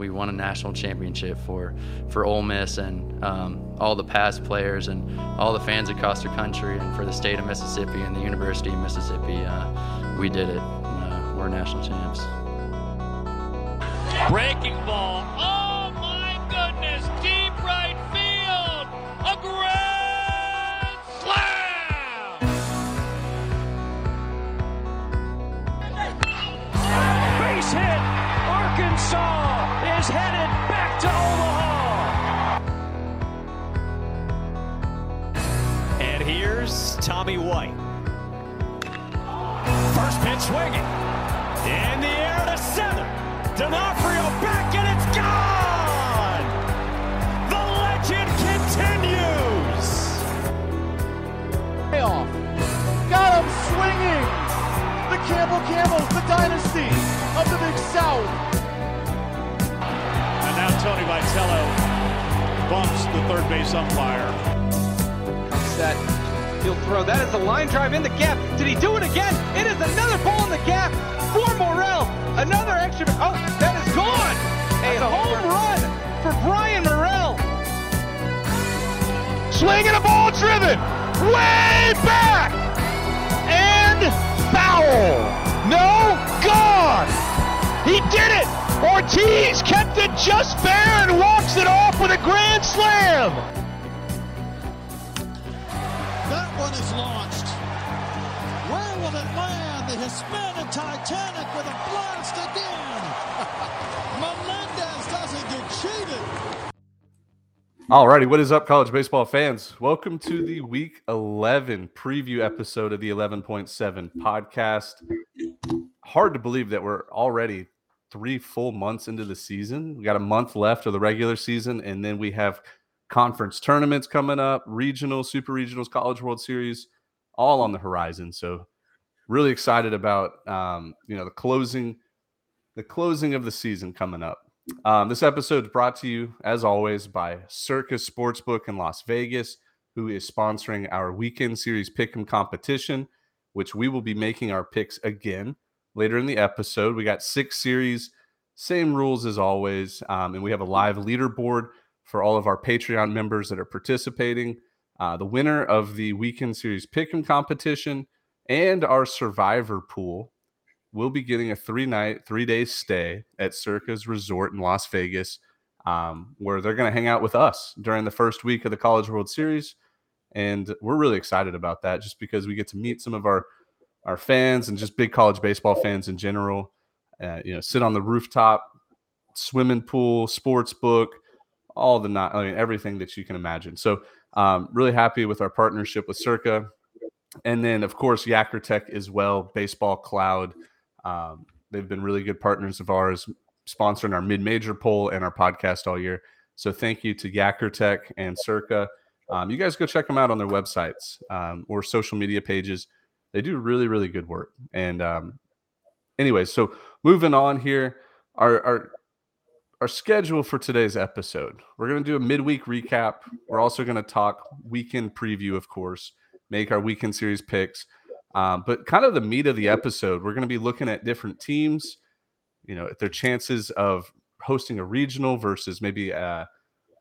we won a national championship for for Ole Miss and um, all the past players and all the fans across the country and for the state of Mississippi and the University of Mississippi. Uh, we did it. Uh, we're national champs. Breaking ball. Oh Tommy White. First pitch swinging. In the air to center. D'Onofrio back and it's gone. The legend continues. Payoff. Got him swinging. The Campbell Camels, the dynasty of the Big South. And now Tony Vitello bumps the third base umpire. Set. He'll throw. That is a line drive in the gap. Did he do it again? It is another ball in the gap for Morrell. Another extra. Oh, that is gone. A home run for Brian Morrell. Swinging a ball driven. Way back. And foul. No, gone. He did it. Ortiz kept it just fair and walks it off with a grand slam. Is launched. Where will it land? The Hispanic Titanic with a blast again. Melendez doesn't get cheated. Alrighty, what is up, college baseball fans? Welcome to the Week 11 preview episode of the 11.7 podcast. Hard to believe that we're already three full months into the season. We got a month left of the regular season, and then we have conference tournaments coming up, regional, super regionals, college world series, all on the horizon. So, really excited about um, you know the closing, the closing of the season coming up. Um, this episode is brought to you, as always, by Circa Sportsbook in Las Vegas, who is sponsoring our weekend series pick'em competition, which we will be making our picks again later in the episode. We got six series, same rules as always, um, and we have a live leaderboard for all of our Patreon members that are participating. Uh, the winner of the weekend series pick'em competition and our survivor pool will be getting a three night, three day stay at Circa's Resort in Las Vegas, um, where they're going to hang out with us during the first week of the College World Series. And we're really excited about that just because we get to meet some of our our fans and just big college baseball fans in general. Uh, you know, sit on the rooftop, swimming pool, sports book, all the not, I mean, everything that you can imagine. So, um, really happy with our partnership with Circa. And then, of course, YakkerTech as well, Baseball Cloud. Um, they've been really good partners of ours, sponsoring our mid major poll and our podcast all year. So, thank you to YakkerTech and Circa. Um, you guys go check them out on their websites um, or social media pages. They do really, really good work. And, um, anyway, so moving on here, our, our our schedule for today's episode. We're going to do a midweek recap. We're also going to talk weekend preview, of course, make our weekend series picks. Um, but kind of the meat of the episode, we're going to be looking at different teams, you know, their chances of hosting a regional versus maybe, uh,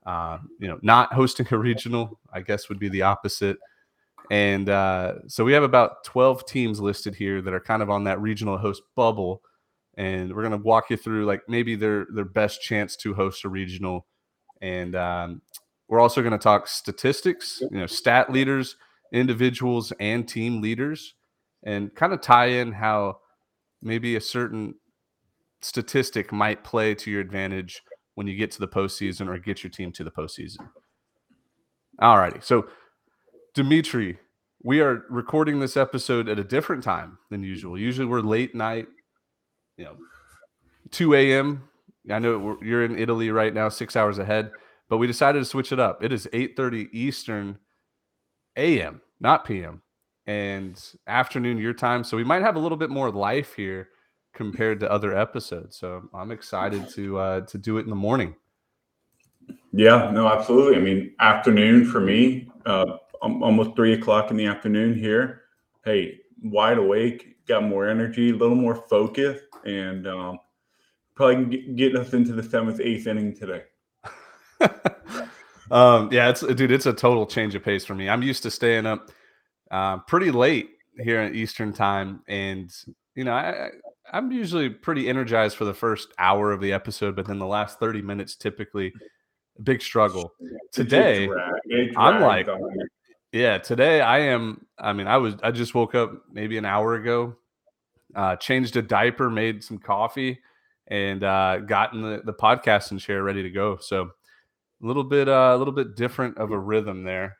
uh, you know, not hosting a regional, I guess would be the opposite. And uh, so we have about 12 teams listed here that are kind of on that regional host bubble and we're going to walk you through like maybe their their best chance to host a regional. And um, we're also going to talk statistics you know stat leaders individuals and team leaders and kind of tie in how maybe a certain statistic might play to your advantage when you get to the postseason or get your team to the postseason. All righty so dimitri we are recording this episode at a different time than usual. Usually we're late night you know, 2 a.m. I know you're in Italy right now, six hours ahead, but we decided to switch it up. It is 8:30 Eastern a.m., not p.m. and afternoon your time. So we might have a little bit more life here compared to other episodes. So I'm excited to uh, to do it in the morning. Yeah, no, absolutely. I mean, afternoon for me, uh, almost three o'clock in the afternoon here. Hey, wide awake, got more energy, a little more focus, and um, probably get, get us into the seventh, eighth inning today. um, yeah, it's dude, it's a total change of pace for me. I'm used to staying up uh, pretty late here in Eastern time, and you know, I, I'm usually pretty energized for the first hour of the episode, but then the last 30 minutes typically a big struggle. Today, I'm like, yeah, today I am. I mean, I was, I just woke up maybe an hour ago, uh, changed a diaper, made some coffee, and uh, gotten the, the podcasting chair ready to go. So a little bit, uh, a little bit different of a rhythm there.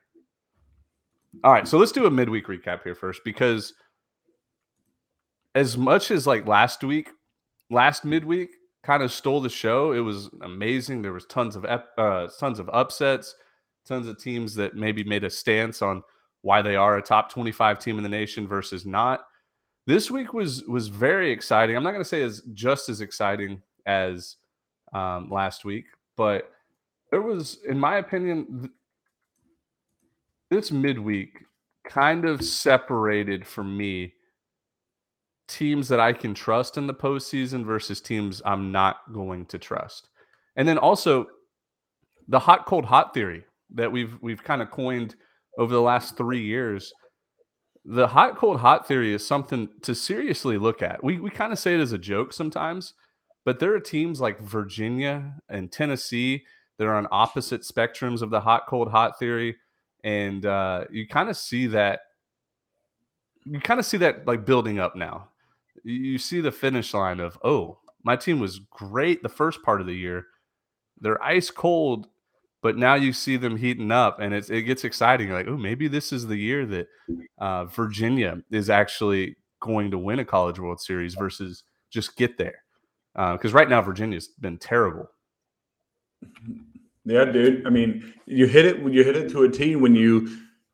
All right, so let's do a midweek recap here first because as much as like last week, last midweek kind of stole the show. It was amazing. There was tons of uh, tons of upsets, tons of teams that maybe made a stance on why they are a top 25 team in the nation versus not. This week was was very exciting. I'm not going to say as just as exciting as um, last week, but it was, in my opinion, this midweek kind of separated for me teams that I can trust in the postseason versus teams I'm not going to trust. And then also the hot cold hot theory that we've we've kind of coined over the last 3 years. The hot cold hot theory is something to seriously look at. We we kind of say it as a joke sometimes, but there are teams like Virginia and Tennessee that are on opposite spectrums of the hot cold hot theory and uh, you kind of see that you kind of see that like building up now you see the finish line of oh my team was great the first part of the year they're ice cold but now you see them heating up and it's, it gets exciting You're like oh maybe this is the year that uh, virginia is actually going to win a college world series versus just get there because uh, right now virginia's been terrible yeah dude i mean you hit it when you hit it to a t when you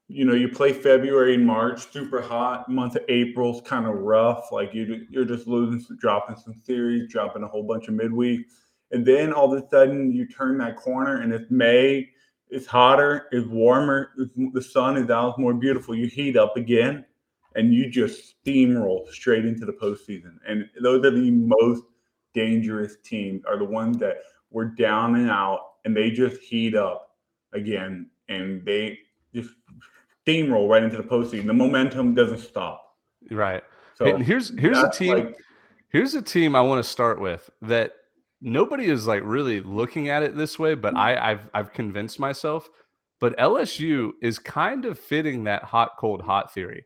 you know, you play February and March, super hot. Month of April's kind of rough. Like you, you're just losing, dropping some series, dropping a whole bunch of midweek, and then all of a sudden you turn that corner, and it's May. It's hotter. It's warmer. It's, the sun is out. It's more beautiful. You heat up again, and you just steamroll straight into the postseason. And those are the most dangerous teams. Are the ones that were down and out, and they just heat up again, and they just steamroll right into the postseason. The momentum doesn't stop. Right. So here's here's a team. Like, here's a team I want to start with that nobody is like really looking at it this way, but mm. I, I've I've convinced myself. But LSU is kind of fitting that hot cold hot theory,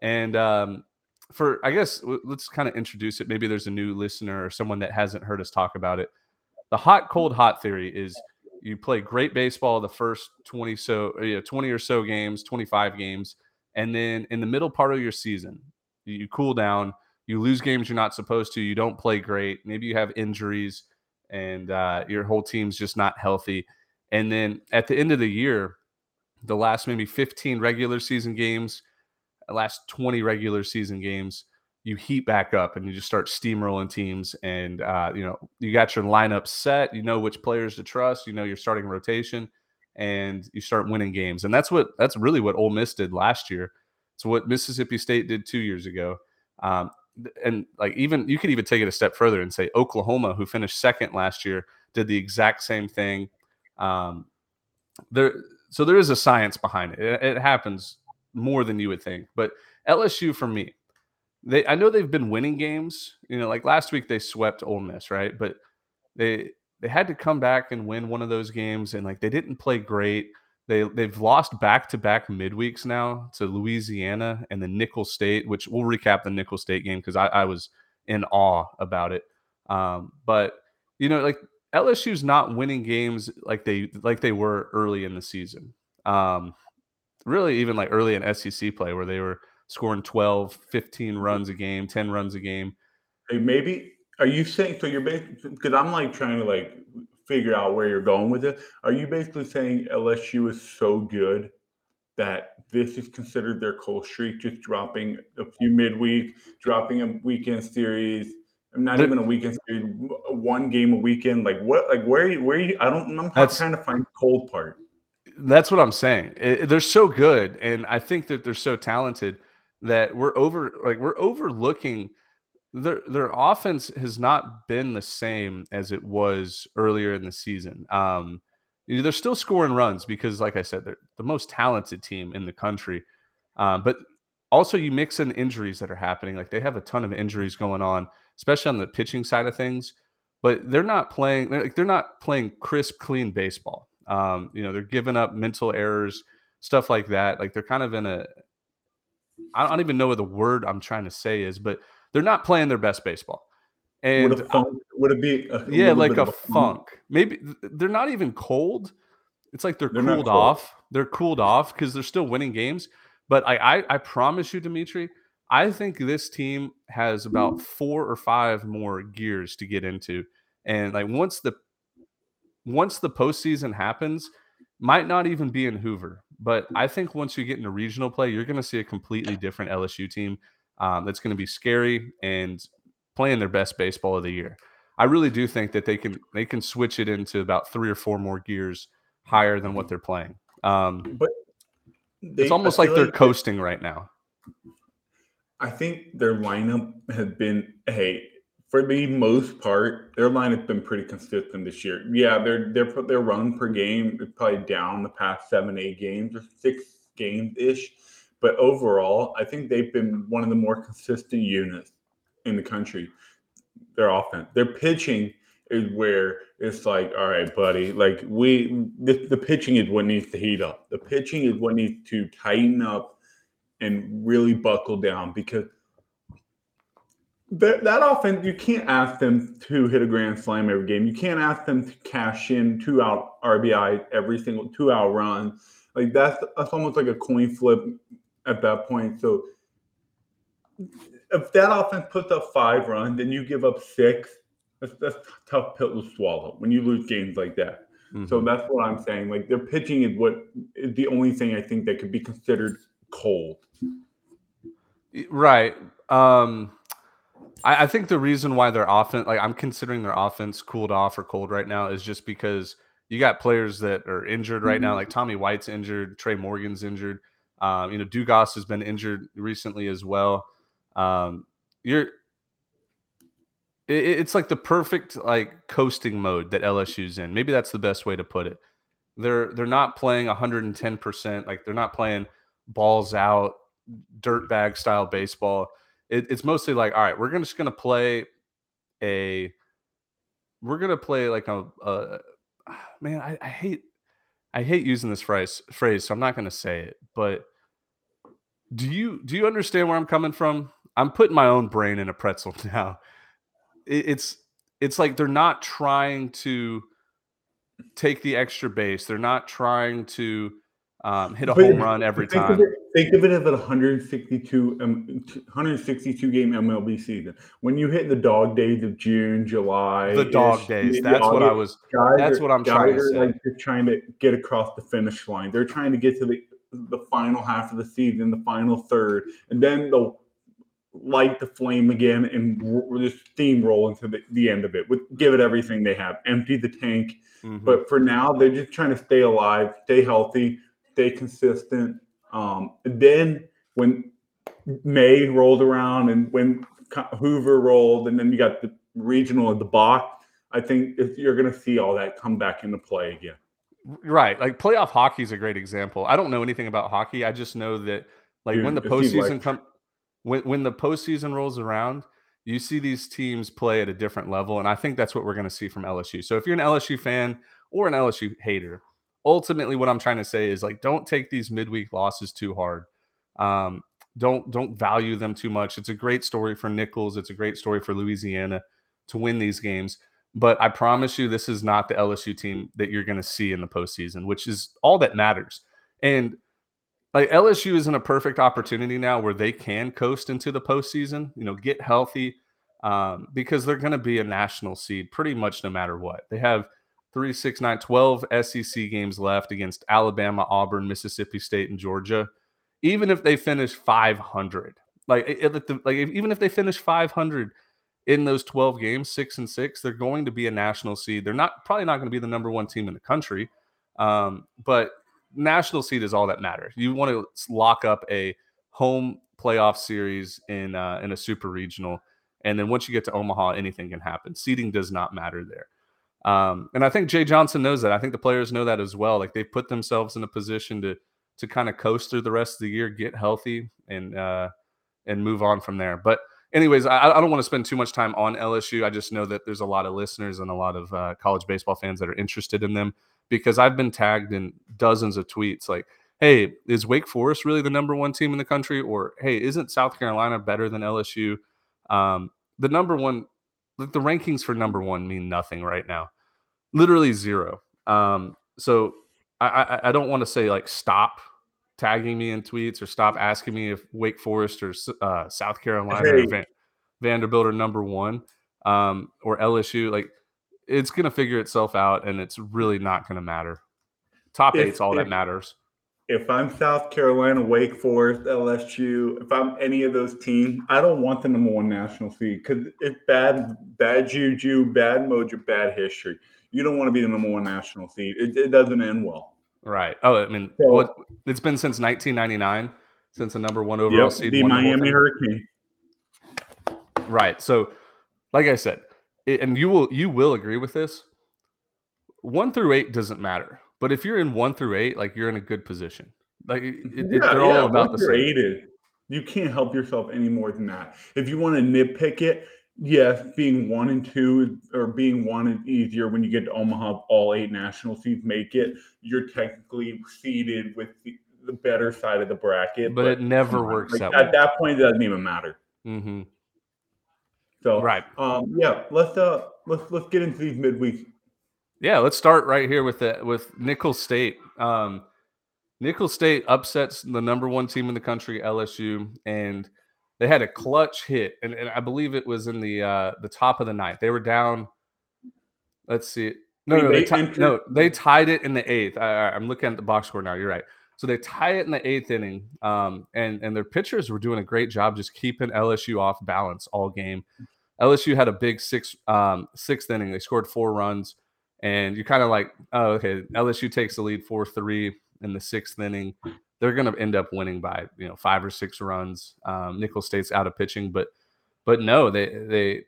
and um, for I guess let's kind of introduce it. Maybe there's a new listener or someone that hasn't heard us talk about it. The hot cold hot theory is you play great baseball the first 20 so you know, 20 or so games 25 games and then in the middle part of your season you cool down you lose games you're not supposed to you don't play great maybe you have injuries and uh, your whole team's just not healthy. And then at the end of the year the last maybe 15 regular season games last 20 regular season games you heat back up and you just start steamrolling teams and uh, you know you got your lineup set you know which players to trust you know your starting rotation and you start winning games. And that's what that's really what Ole Miss did last year. It's what Mississippi State did two years ago. Um, and like even you could even take it a step further and say Oklahoma who finished second last year did the exact same thing um, there so there is a science behind it. it it happens more than you would think but LSU for me they I know they've been winning games. You know, like last week they swept Ole Miss, right? But they they had to come back and win one of those games, and like they didn't play great. They they've lost back to back midweeks now to Louisiana and the Nicholls State, which we'll recap the Nicholls State game because I, I was in awe about it. Um, but you know, like LSU's not winning games like they like they were early in the season. Um, really, even like early in SEC play where they were scoring 12, 15 mm-hmm. runs a game, 10 runs a game. Hey, maybe are you saying so you're because I'm like trying to like figure out where you're going with it. Are you basically saying LSU is so good that this is considered their cold streak, just dropping a few midweek, dropping a weekend series, not even a weekend series, one game a weekend. Like what? Like where? Are you, Where are you? I don't. I'm trying to find cold part. That's what I'm saying. It, they're so good, and I think that they're so talented that we're over like we're overlooking their their offense has not been the same as it was earlier in the season. Um, they're still scoring runs because, like I said, they're the most talented team in the country. Um, but also, you mix in injuries that are happening. Like they have a ton of injuries going on, especially on the pitching side of things. But they're not playing. They're, like, they're not playing crisp, clean baseball. Um, you know, they're giving up mental errors, stuff like that. Like they're kind of in a. I don't even know what the word I'm trying to say is, but they're not playing their best baseball. And would, funk, would it be? A, yeah, like a, a funk. funk. Maybe they're not even cold. It's like they're, they're cooled off. They're cooled off because they're still winning games. But I, I, I promise you, Dimitri, I think this team has about four or five more gears to get into. And like once the once the postseason happens, might not even be in Hoover, but I think once you get into regional play, you're going to see a completely different LSU team um, that's going to be scary and playing their best baseball of the year. I really do think that they can they can switch it into about three or four more gears higher than what they're playing. Um, but they, it's almost like they're like coasting right now. I think their lineup has been hey for the most part their lineup's been pretty consistent this year. Yeah, their their their run per game is probably down the past seven eight games or six games ish, but overall I think they've been one of the more consistent units in the country. Their offense, their pitching is where it's like, all right, buddy, like we the, the pitching is what needs to heat up. The pitching is what needs to tighten up and really buckle down because that, that offense, you can't ask them to hit a grand slam every game. You can't ask them to cash in two out RBI every single two out run. Like that's that's almost like a coin flip at that point. So if that offense puts up five runs, then you give up six. That's that's tough pill to swallow when you lose games like that. Mm-hmm. So that's what I'm saying. Like their pitching is what is the only thing I think that could be considered cold. Right. Um I, I think the reason why their offense like I'm considering their offense cooled off or cold right now is just because you got players that are injured right mm-hmm. now, like Tommy White's injured, Tre' Morgan's injured. Um, you know, Dugas has been injured recently as well. Um, you're it, it's like the perfect like coasting mode that LSU's in. Maybe that's the best way to put it. They're they're not playing 110%, like they're not playing balls out, dirt bag style baseball. It, it's mostly like, all right, we're just gonna play a we're gonna play like a, a man, I, I hate I hate using this phrase phrase, so I'm not gonna say it, but do you do you understand where I'm coming from? I'm putting my own brain in a pretzel now. It's it's like they're not trying to take the extra base. They're not trying to um, hit a but home run every think time. Of it, think of it as a 162 um, 162 game MLB season. When you hit the dog days of June, July, the dog days. That's what I was. That's are, what I'm trying to say. Like they're trying to get across the finish line. They're trying to get to the the final half of the season, the final third, and then they'll light the flame again and just steamroll into the, the end of it. With give it everything they have, empty the tank. Mm-hmm. But for now, they're just trying to stay alive, stay healthy, stay consistent. Um, and then when May rolled around and when Hoover rolled, and then you got the regional at the Box, I think you're going to see all that come back into play again. Right. Like playoff hockey is a great example. I don't know anything about hockey. I just know that like Dude, when the postseason like... come when when the postseason rolls around, you see these teams play at a different level. And I think that's what we're going to see from LSU. So if you're an LSU fan or an LSU hater, ultimately what I'm trying to say is like don't take these midweek losses too hard. Um, don't don't value them too much. It's a great story for Nicholls. It's a great story for Louisiana to win these games. But I promise you, this is not the LSU team that you're going to see in the postseason, which is all that matters. And like LSU is in a perfect opportunity now where they can coast into the postseason, you know, get healthy um, because they're going to be a national seed pretty much no matter what. They have three, six, nine, 12 SEC games left against Alabama, Auburn, Mississippi State, and Georgia. Even if they finish 500, like, like even if they finish 500, in those 12 games, six and six, they're going to be a national seed. They're not probably not going to be the number one team in the country, um, but national seed is all that matters. You want to lock up a home playoff series in uh, in a super regional, And then once you get to Omaha, anything can happen. Seeding does not matter there. Um, and I think Jay Johnson knows that. I think the players know that as well. Like they've put themselves in a position to to kind of coast through the rest of the year, get healthy, and uh, and move on from there. But anyways, I, I don't want to spend too much time on LSU. I just know that there's a lot of listeners and a lot of uh, college baseball fans that are interested in them because I've been tagged in dozens of tweets like, "Hey, is Wake Forest really the number one team in the country?" Or, "Hey, isn't South Carolina better than LSU?" Um, the number one, the rankings for number one mean nothing right now, literally zero. Um, so I, I, I don't want to say like stop tagging me in tweets or stop asking me if Wake Forest or uh, South Carolina hey. or Van- Vanderbilt are number one um, or LSU. Like it's going to figure itself out, and it's really not going to matter. Top if, eight's all if, that matters. If I'm South Carolina, Wake Forest, LSU, if I'm any of those teams, I don't want the number one national seed because it's bad, bad juju, bad mojo, bad history. You don't want to be the number one national seed. It, it doesn't end well. Right. Oh, I mean, so, what, it's been since 1999 since the number one overall yep, seed. The Miami Hurricane. Right. So, like I said, it, and you will you will agree with this. One through eight doesn't matter, but if you're in one through eight, like you're in a good position. Like it, yeah, they're yeah, all about the same. Eight is, you can't help yourself any more than that. If you want to nitpick it, yes, being one and two or being one and easier when you get to Omaha. All eight national seeds make it. You're technically seeded with the, the better side of the bracket, but, but it never works like, out. At that point, it doesn't even matter. Mm-hmm. So right, um, yeah. Let's uh, let's let's get into these midweek. Yeah, let's start right here with the with Nicholls State. Um, Nicholls State upsets the number one team in the country, LSU, and they had a clutch hit, and, and I believe it was in the uh, the top of the ninth. They were down. Let's see. No, no, they, t- no, they tied it in the eighth. I, am looking at the box score now. You're right. So they tie it in the eighth inning, um, and and their pitchers were doing a great job just keeping LSU off balance all game. LSU had a big six um, sixth inning. They scored four runs, and you're kind of like, oh, okay. LSU takes the lead four three in the sixth inning they're going to end up winning by you know five or six runs. Um, Nicholls State's out of pitching, but but no, they they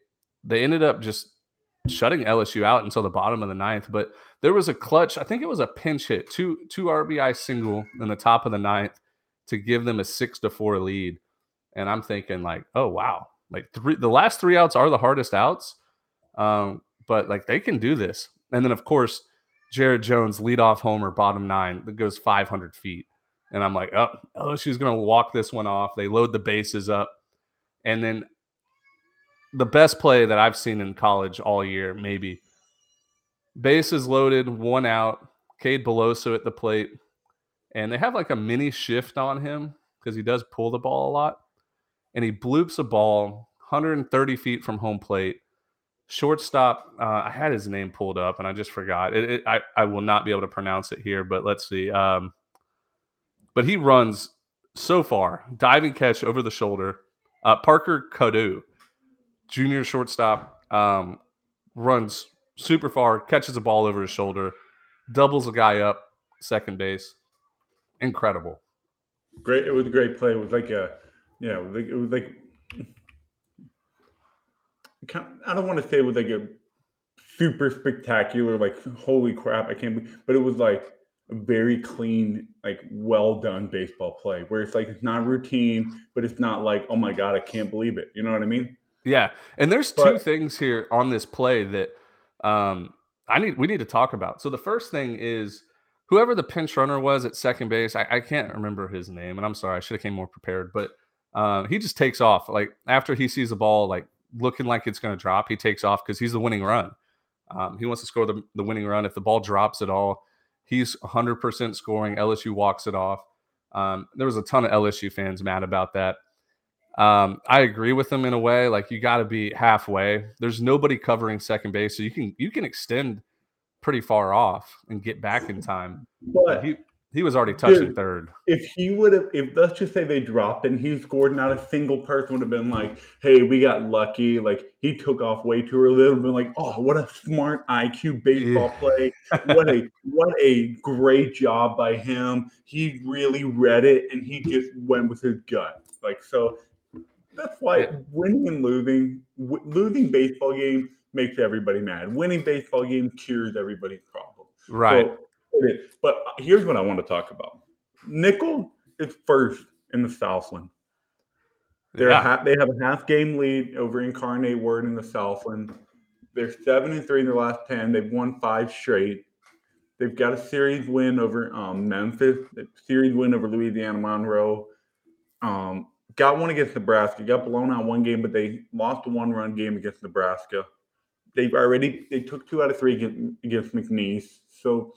they ended up just shutting LSU out until the bottom of the ninth. But there was a clutch. I think it was a pinch hit, two two RBI single in the top of the ninth to give them a six to four lead. And I'm thinking like, oh wow, like three the last three outs are the hardest outs. Um, but like they can do this. And then of course, Jared Jones lead off homer, bottom nine that goes 500 feet. And I'm like, oh, LSU's going to walk this one off. They load the bases up. And then the best play that I've seen in college all year, maybe. Bases loaded, one out. Cade Beloso at the plate. And they have like a mini shift on him because he does pull the ball a lot. And he bloops a ball 130 feet from home plate. Shortstop, uh, I had his name pulled up and I just forgot. It, it, I, I will not be able to pronounce it here, but let's see. Um, but he runs so far, diving catch over the shoulder. Uh, Parker Coddou, junior shortstop, um, runs super far, catches a ball over his shoulder, doubles a guy up, second base. Incredible. Great. It was a great play. It was like a, you know, it was like, I don't want to say it was like a super spectacular, like, holy crap, I can't believe, but it was like, very clean, like well done baseball play where it's like it's not routine, but it's not like, oh my God, I can't believe it. You know what I mean? Yeah. And there's but, two things here on this play that um I need we need to talk about. So the first thing is whoever the pinch runner was at second base, I, I can't remember his name, and I'm sorry, I should have came more prepared, but uh, he just takes off. Like after he sees the ball like looking like it's going to drop, he takes off because he's the winning run. Um, he wants to score the, the winning run. If the ball drops at all, He's 100% scoring. LSU walks it off. Um, there was a ton of LSU fans mad about that. Um, I agree with them in a way. Like you got to be halfway. There's nobody covering second base, so you can you can extend pretty far off and get back in time. But he he was already touching Dude, third. If he would have, if let's just say they dropped and he scored, not a single person would have been like, "Hey, we got lucky." Like he took off way too early. And been like, "Oh, what a smart IQ baseball yeah. play! what a what a great job by him. He really read it and he just went with his gut." Like so, That's why winning and losing, w- losing baseball game makes everybody mad. Winning baseball game cures everybody's problem. Right. So. But here's what I want to talk about. Nicholls is first in the Southland. They're Yeah. ha- they have a half game lead over Incarnate Word in the Southland. They're seven and three in their last ten. They've won five straight. They've got a series win over um, Memphis, a series win over Louisiana Monroe. Um, got one against Nebraska. Got blown out one game, but they lost a one run game against Nebraska. They've already they took two out of three against, against McNeese. So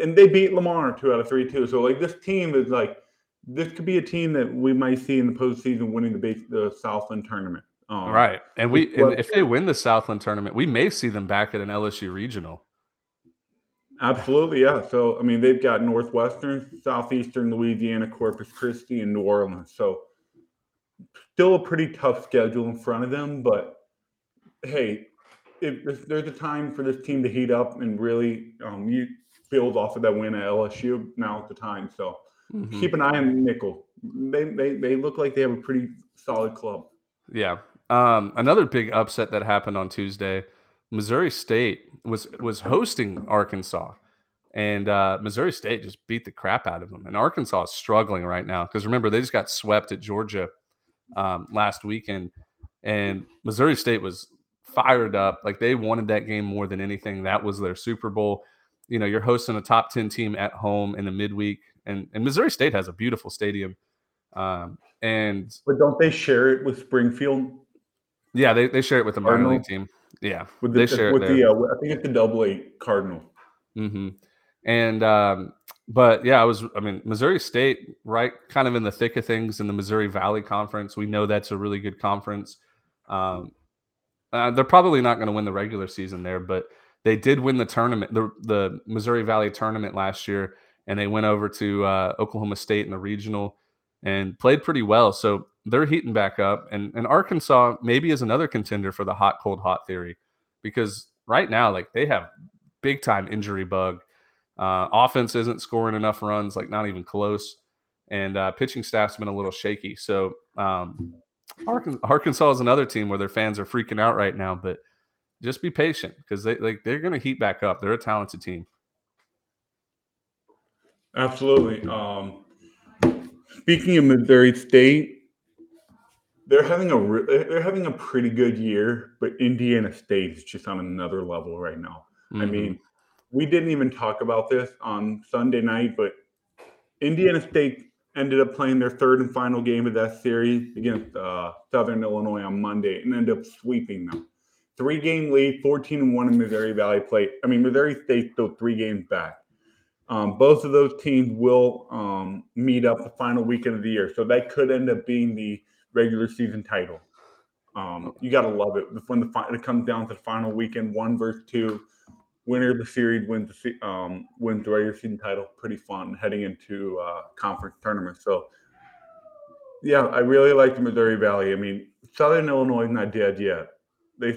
and they beat Lamar two out of three too. So like this team is like this could be a team that we might see in the postseason winning the base, the Southland tournament. Um, Right. And we and if they win the Southland tournament, we may see them back at an LSU regional. Absolutely, yeah. So I mean, they've got Northwestern, Southeastern Louisiana, Corpus Christi, and New Orleans. So still a pretty tough schedule in front of them. But hey, if, if there's a time for this team to heat up and really um, you build off of that win at LSU, Now at the time. So Mhm. keep an eye on Nicholls. They, they they look like they have a pretty solid club. Yeah. Um, another big upset that happened on Tuesday, Missouri State was was hosting Arkansas, and uh, Missouri State just beat the crap out of them. And Arkansas is struggling right now because remember they just got swept at Georgia um, last weekend, and Missouri State was fired up. Like they wanted that game more than anything. That was their Super Bowl. You know, you're hosting a top ten team at home in the midweek, and and Missouri State has a beautiful stadium. Um, and But don't they share it with Springfield? yeah, they, they share it with the minor league team. Yeah, With the, they share with it the uh, I think it's the Double A Cardinal. hmm And um, but yeah, I was. I mean, Missouri State, right, kind of in the thick of things in the Missouri Valley Conference. We know that's a really good conference. Um, uh, they're probably not going to win the regular season there, but they did win the tournament, the the Missouri Valley tournament last year, and they went over to uh, Oklahoma State in the regional and played pretty well. So they're heating back up, and and Arkansas maybe is another contender for the hot cold hot theory, because right now like they have big time injury bug. Uh, offense isn't scoring enough runs, like not even close, and uh, pitching staff's been a little shaky. So um, Arkansas, Arkansas is another team where their fans are freaking out right now, but just be patient because they like they're going to heat back up. They're a talented team. Absolutely. Um, speaking of Missouri State, they're having a re- they're having a pretty good year, but Indiana State is just on another level right now. I Mhm. mean, we didn't even talk about this on Sunday night, but Indiana State ended up playing their third and final game of that series against uh, Southern Illinois on Monday and ended up sweeping them. Three game lead, 14 and 1 in Missouri Valley play. I mean, Missouri State still three games back. Um, both of those teams will um, meet up the final weekend of the year. So that could end up being the regular season title. Um, you got to love it when the fi- it comes down to the final weekend, one versus two. Winner of the series wins the um, wins the regular season title. Pretty fun heading into uh, conference tournament. So, yeah, I really like the Missouri Valley. I mean, Southern Illinois is not dead yet. They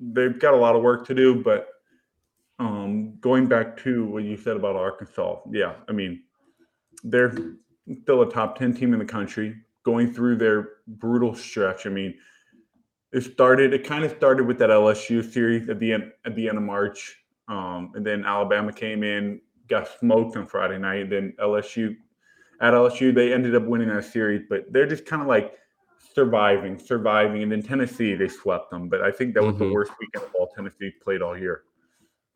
they've got a lot of work to do, but um, going back to what you said about Arkansas, yeah, I mean, they're still a top 10 team in the country going through their brutal stretch. I mean, it started, it kind of started with that LSU series at the end, at the end of March. Um, and then Alabama came in, got smoked on Friday night. And then LSU, at LSU, they ended up winning that series, but they're just kind of like surviving, surviving. And then Tennessee, they swept them. But I think that was Mhm. the worst weekend of all Tennessee played all year.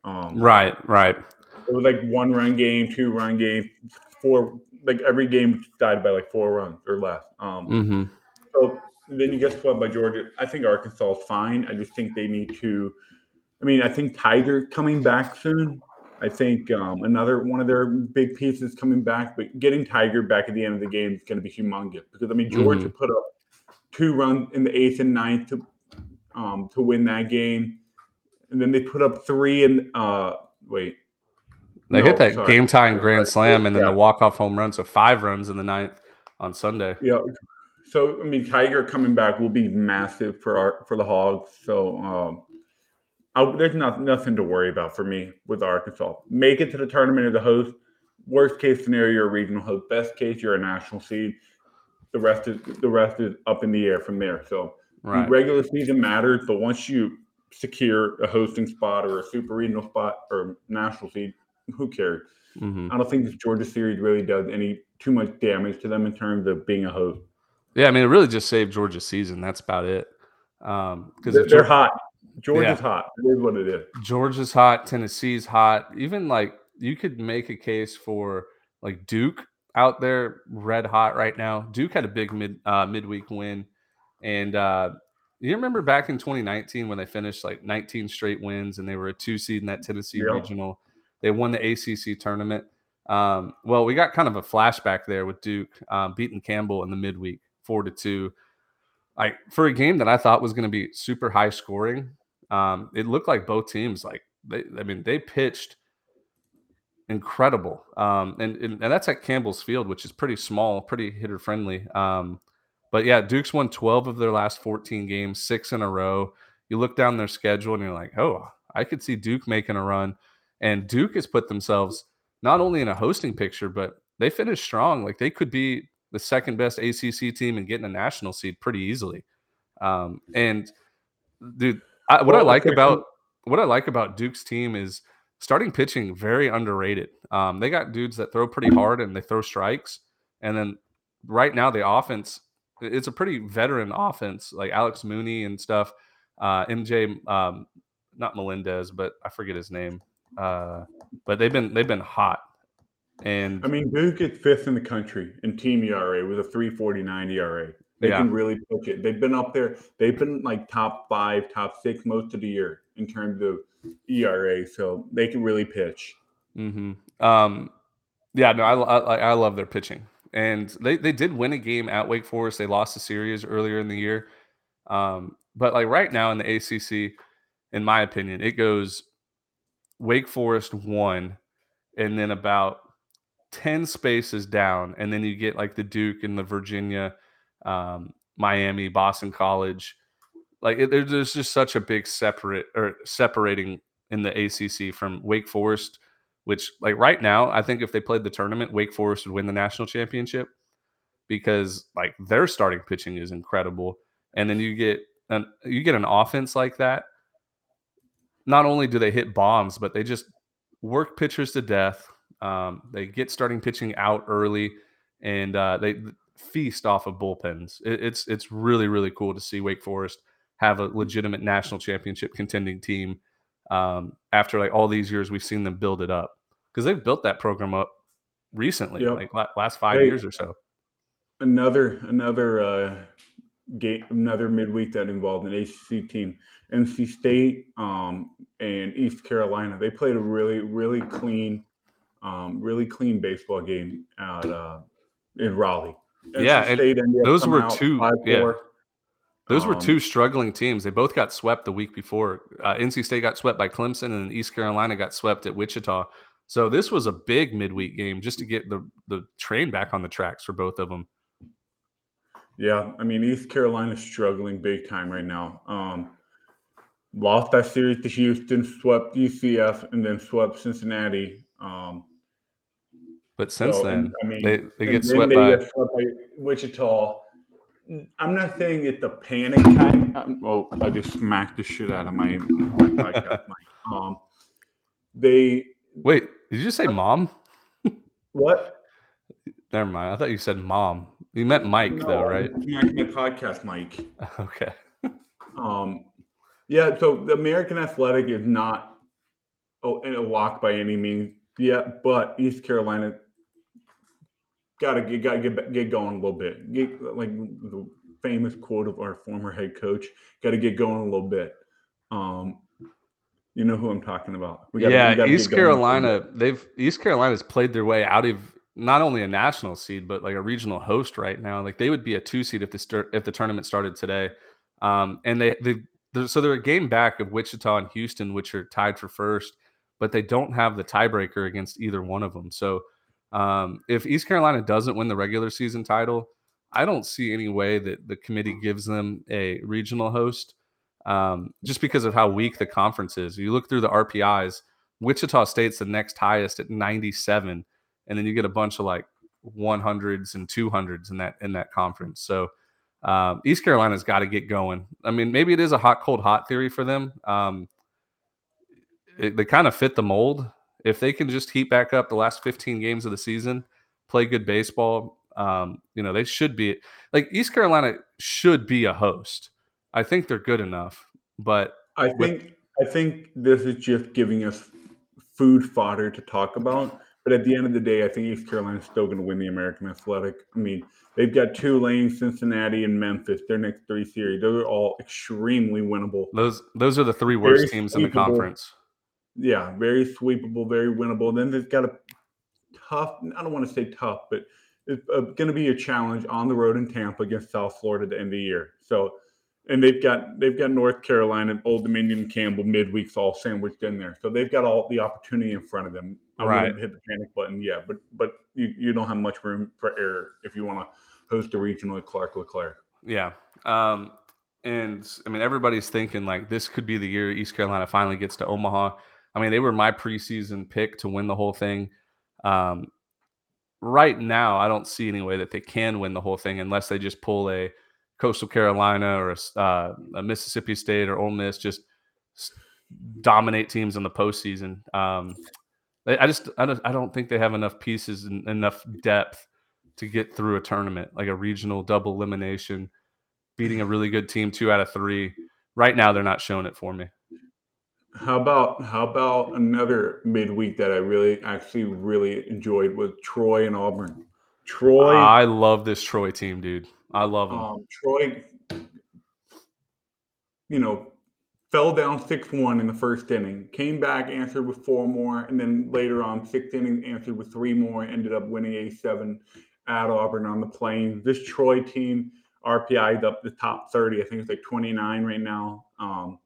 Um, Right, right. it was like one run game, two run game, four. Like every game died by like four runs or less. Um, hmm So then you get swept by Georgia. I think Arkansas is fine. I just think they need to. I mean, I think Tygart coming back soon. I think um, another one of their big pieces coming back, but getting Tygart back at the end of the game is going to be humongous because I mean Georgia put up two runs in the eighth and ninth to um, to win that game, and then they put up three and uh, wait, They No, hit that sorry. game tying grand slam and then Yeah. the walk off home run, so five runs in the ninth on Sunday. Yeah. So I mean, Tygart coming back will be massive for our for the Hogs. So um, I, there's not, nothing to worry about for me with Arkansas. Make it to the tournament of the host. Worst case scenario, you're a regional host. Best case, you're a national seed. The rest is the rest is up in the air from there. So Right. regular season matters, but once you secure a hosting spot or a super regional spot or national seed, who cares? Mhm. I don't think this Georgia series really does any too much damage to them in terms of being a host. Yeah, I mean, it really just saved Georgia's season. That's about it. Um, because They're, they're hot. Georgia's Yeah. hot. It is what it is. Georgia's hot, Tennessee's hot. Even like you could make a case for like Duke out there, red hot right now. Duke had a big mid uh, midweek win, and uh, you remember back in 2019 when they finished like 19 straight wins and they were a two seed in that Tennessee Yeah. regional. They won the ACC tournament. Um, well, we got kind of a flashback there with Duke um, beating Campbell in the midweek, four to two. Like for a game that I thought was going to be super high scoring, um, it looked like both teams like they. I mean, they pitched incredible, um, and, and and that's at Campbell's Field, which is pretty small, pretty hitter friendly. Um, but yeah, Duke's won 12 of their last 14 games, six in a row. You look down their schedule and you're like, oh, I could see Duke making a run. And Duke has put themselves not only in a hosting picture, but they finished strong. Like they could be the second best ACC team and getting a national seed pretty easily. Um, and dude, I, what I like okay, about what I like about Duke's team is starting pitching very underrated. Um, they got dudes that throw pretty hard and they throw strikes, and then right now the offense it's a pretty veteran offense like Alex Mooney and stuff. Uh, MJ, um, not Melendez, but I forget his name. Uh, but they've been they've been hot, and I mean, Duke is fifth in the country in team ERA with a 349 ERA. They Yeah. can really push it. They've been up there. They've been like top five, top six most of the year in terms of ERA. So they can really pitch. hmm Um, yeah, no, I, I I love their pitching, and they they did win a game at Wake Forest. They lost a series earlier in the year, um, but like right now in the ACC, in my opinion, it goes Wake Forest one, and then about ten spaces down, and then you get like the Duke and the Virginia, um, Miami, Boston College. Like it, there's just such a big separate or separating in the ACC from Wake Forest which like right now, I think if they played the tournament, Wake Forest would win the national championship because like their starting pitching is incredible. And then you get an you get an offense like that. Not only do they hit bombs, but they just work pitchers to death. Um, they get starting pitching out early, and uh, they feast off of bullpens. It, it's it's really really cool to see Wake Forest have a legitimate national championship contending team um, after like all these years we've seen them build it up because they've built that program up recently Yep. like la- last five Hey, years or so Another another uh, game, another midweek that involved an ACC team. NC State um, and East Carolina. They played a really really clean, um, really clean baseball game at uh, in Raleigh. Yeah, and those were two- yeah. 5-4. those were Um, two struggling teams they both got swept the week before uh, nc state got swept by clemson and east carolina got swept at wichita so this was a big midweek game just to get the the train back on the tracks for both of them Yeah, I mean East Carolina's struggling big time right now. Um, lost that series to Houston, swept UCF, and then swept Cincinnati. Um, but since so, then I mean, they, they get swept they by get swept by Wichita. I'm not saying it's a panic time. um, Oh, I just smacked the shit out of my, my podcast mic. Um, they wait did you say mom what? never mind i thought you said mom you meant mike though No, I right my podcast mic. okay Um, yeah, so the American Athletic is not oh, in a lock by any means yet, but East Carolina got to get got to get get going a little bit. Get, like the famous quote of our former head coach, got to get going a little bit. Um, you know who I'm talking about. We gotta- yeah, East going a little Carolina, they've East Carolina's played their way out of not only a national seed but like a regional host right now. Like they would be a two seed if the start, if the tournament started today. Um, and they they they're, so they're a game back of Wichita and Houston, which are tied for first, but they don't have the tiebreaker against either one of them. So um, if East Carolina doesn't win the regular season title, I don't see any way that the committee gives them a regional host um, just because of how weak the conference is. You look through the RPIs, Wichita State's the next highest at 97, and then you get a bunch of like 100s and 200s in that in that conference. So um, East Carolina's got to get going. I mean, maybe it is a hot, cold, hot theory for them. Um, it, they kind of fit the mold. If they can just heat back up the last 15 games of the season, play good baseball, um, you know, they should be like East Carolina should be a host. I think they're good enough, but I think with, I think this is just giving us food fodder to talk about. But at the end of the day, I think East Carolina is still going to win the American Athletic. I mean, they've got Tulane, Cincinnati, and Memphis. Their next three series, those are all extremely winnable. Those those are the three worst very teams in the conference. Yeah, very sweepable, very winnable. Then they've got a tough. I don't want to say tough, but it's uh, going to be a challenge on the road in Tampa against South Florida at the end of the year. So, and they've got they've got North Carolina, Old Dominion, Campbell midweeks all sandwiched in there. So they've got all the opportunity in front of them. I right. wouldn't hit the panic button, yeah, but but you, you don't have much room for error if you want to host a regional at Clark LeClair. Yeah. Um, and I mean, everybody's thinking like this could be the year East Carolina finally gets to Omaha. I mean, they were my preseason pick to win the whole thing. Um, right now, I don't see any way that they can win the whole thing unless they just pull a Coastal Carolina or a, uh, a Mississippi State or Ole Miss, just dominate teams in the postseason. Um, I just I don't, I don't think they have enough pieces and enough depth to get through a tournament like a regional double elimination, beating a really good team two out of three. Right now, they're not showing it for me. How about how about another midweek that I really actually really enjoyed was Troy and Auburn. Troy, I love this Troy team, dude. I love them. Um, Troy, you know, fell down six one in the first inning, came back, answered with four more, and then later on sixth inning answered with three more, ended up winning a seven at Auburn on the plane. This Troy team RPI'd up the top 30. I think it's like 29 right now. Um,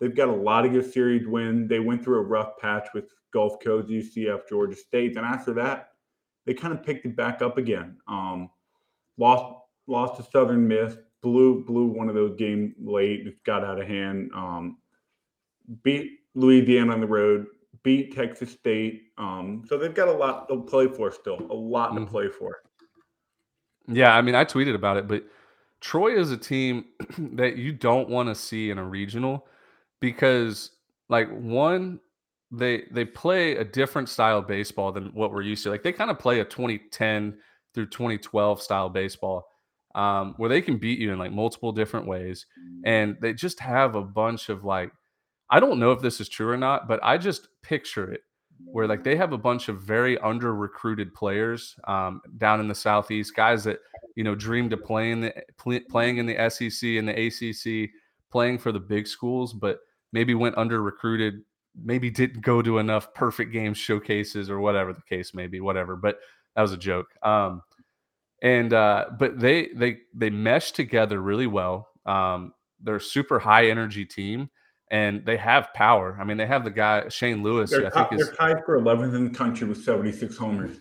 They've got a lot of good series wins. They went through a rough patch with Gulf Coast, UCF, Georgia State. And after that, they kind of picked it back up again. Um, lost lost to Southern Miss, blew blew one of those games late. It got out of hand. Um, beat Louisiana on the road, beat Texas State. Um, so they've got a lot to play for still, a lot mm-hmm. to play for. Yeah, I mean, I tweeted about it, but Troy is a team that you don't want to see in a regional because like one they they play a different style of baseball than what we're used to. Like they kind of play a 2010 through 2012 style baseball um, where they can beat you in like multiple different ways, and they just have a bunch of like I don't know if this is true or not, but I just picture it where like they have a bunch of very under recruited players um, down in the southeast, guys that you know dreamed of playing the playing in the SEC and the ACC, playing for the big schools, but maybe went under recruited, maybe didn't go to enough perfect game showcases or whatever the case may be, whatever. But that was a joke. Um, and uh, but they they they mesh together really well. Um, they're a super high energy team, and they have power. I mean, they have the guy Shane Lewis. They're, I think they're tied for 11th in the country with 76 homers.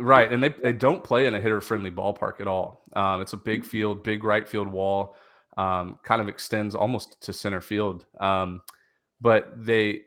Right, and they, they don't play in a hitter friendly ballpark at all. Um, it's a big field, big right field wall um, kind of extends almost to center field. Um, but they,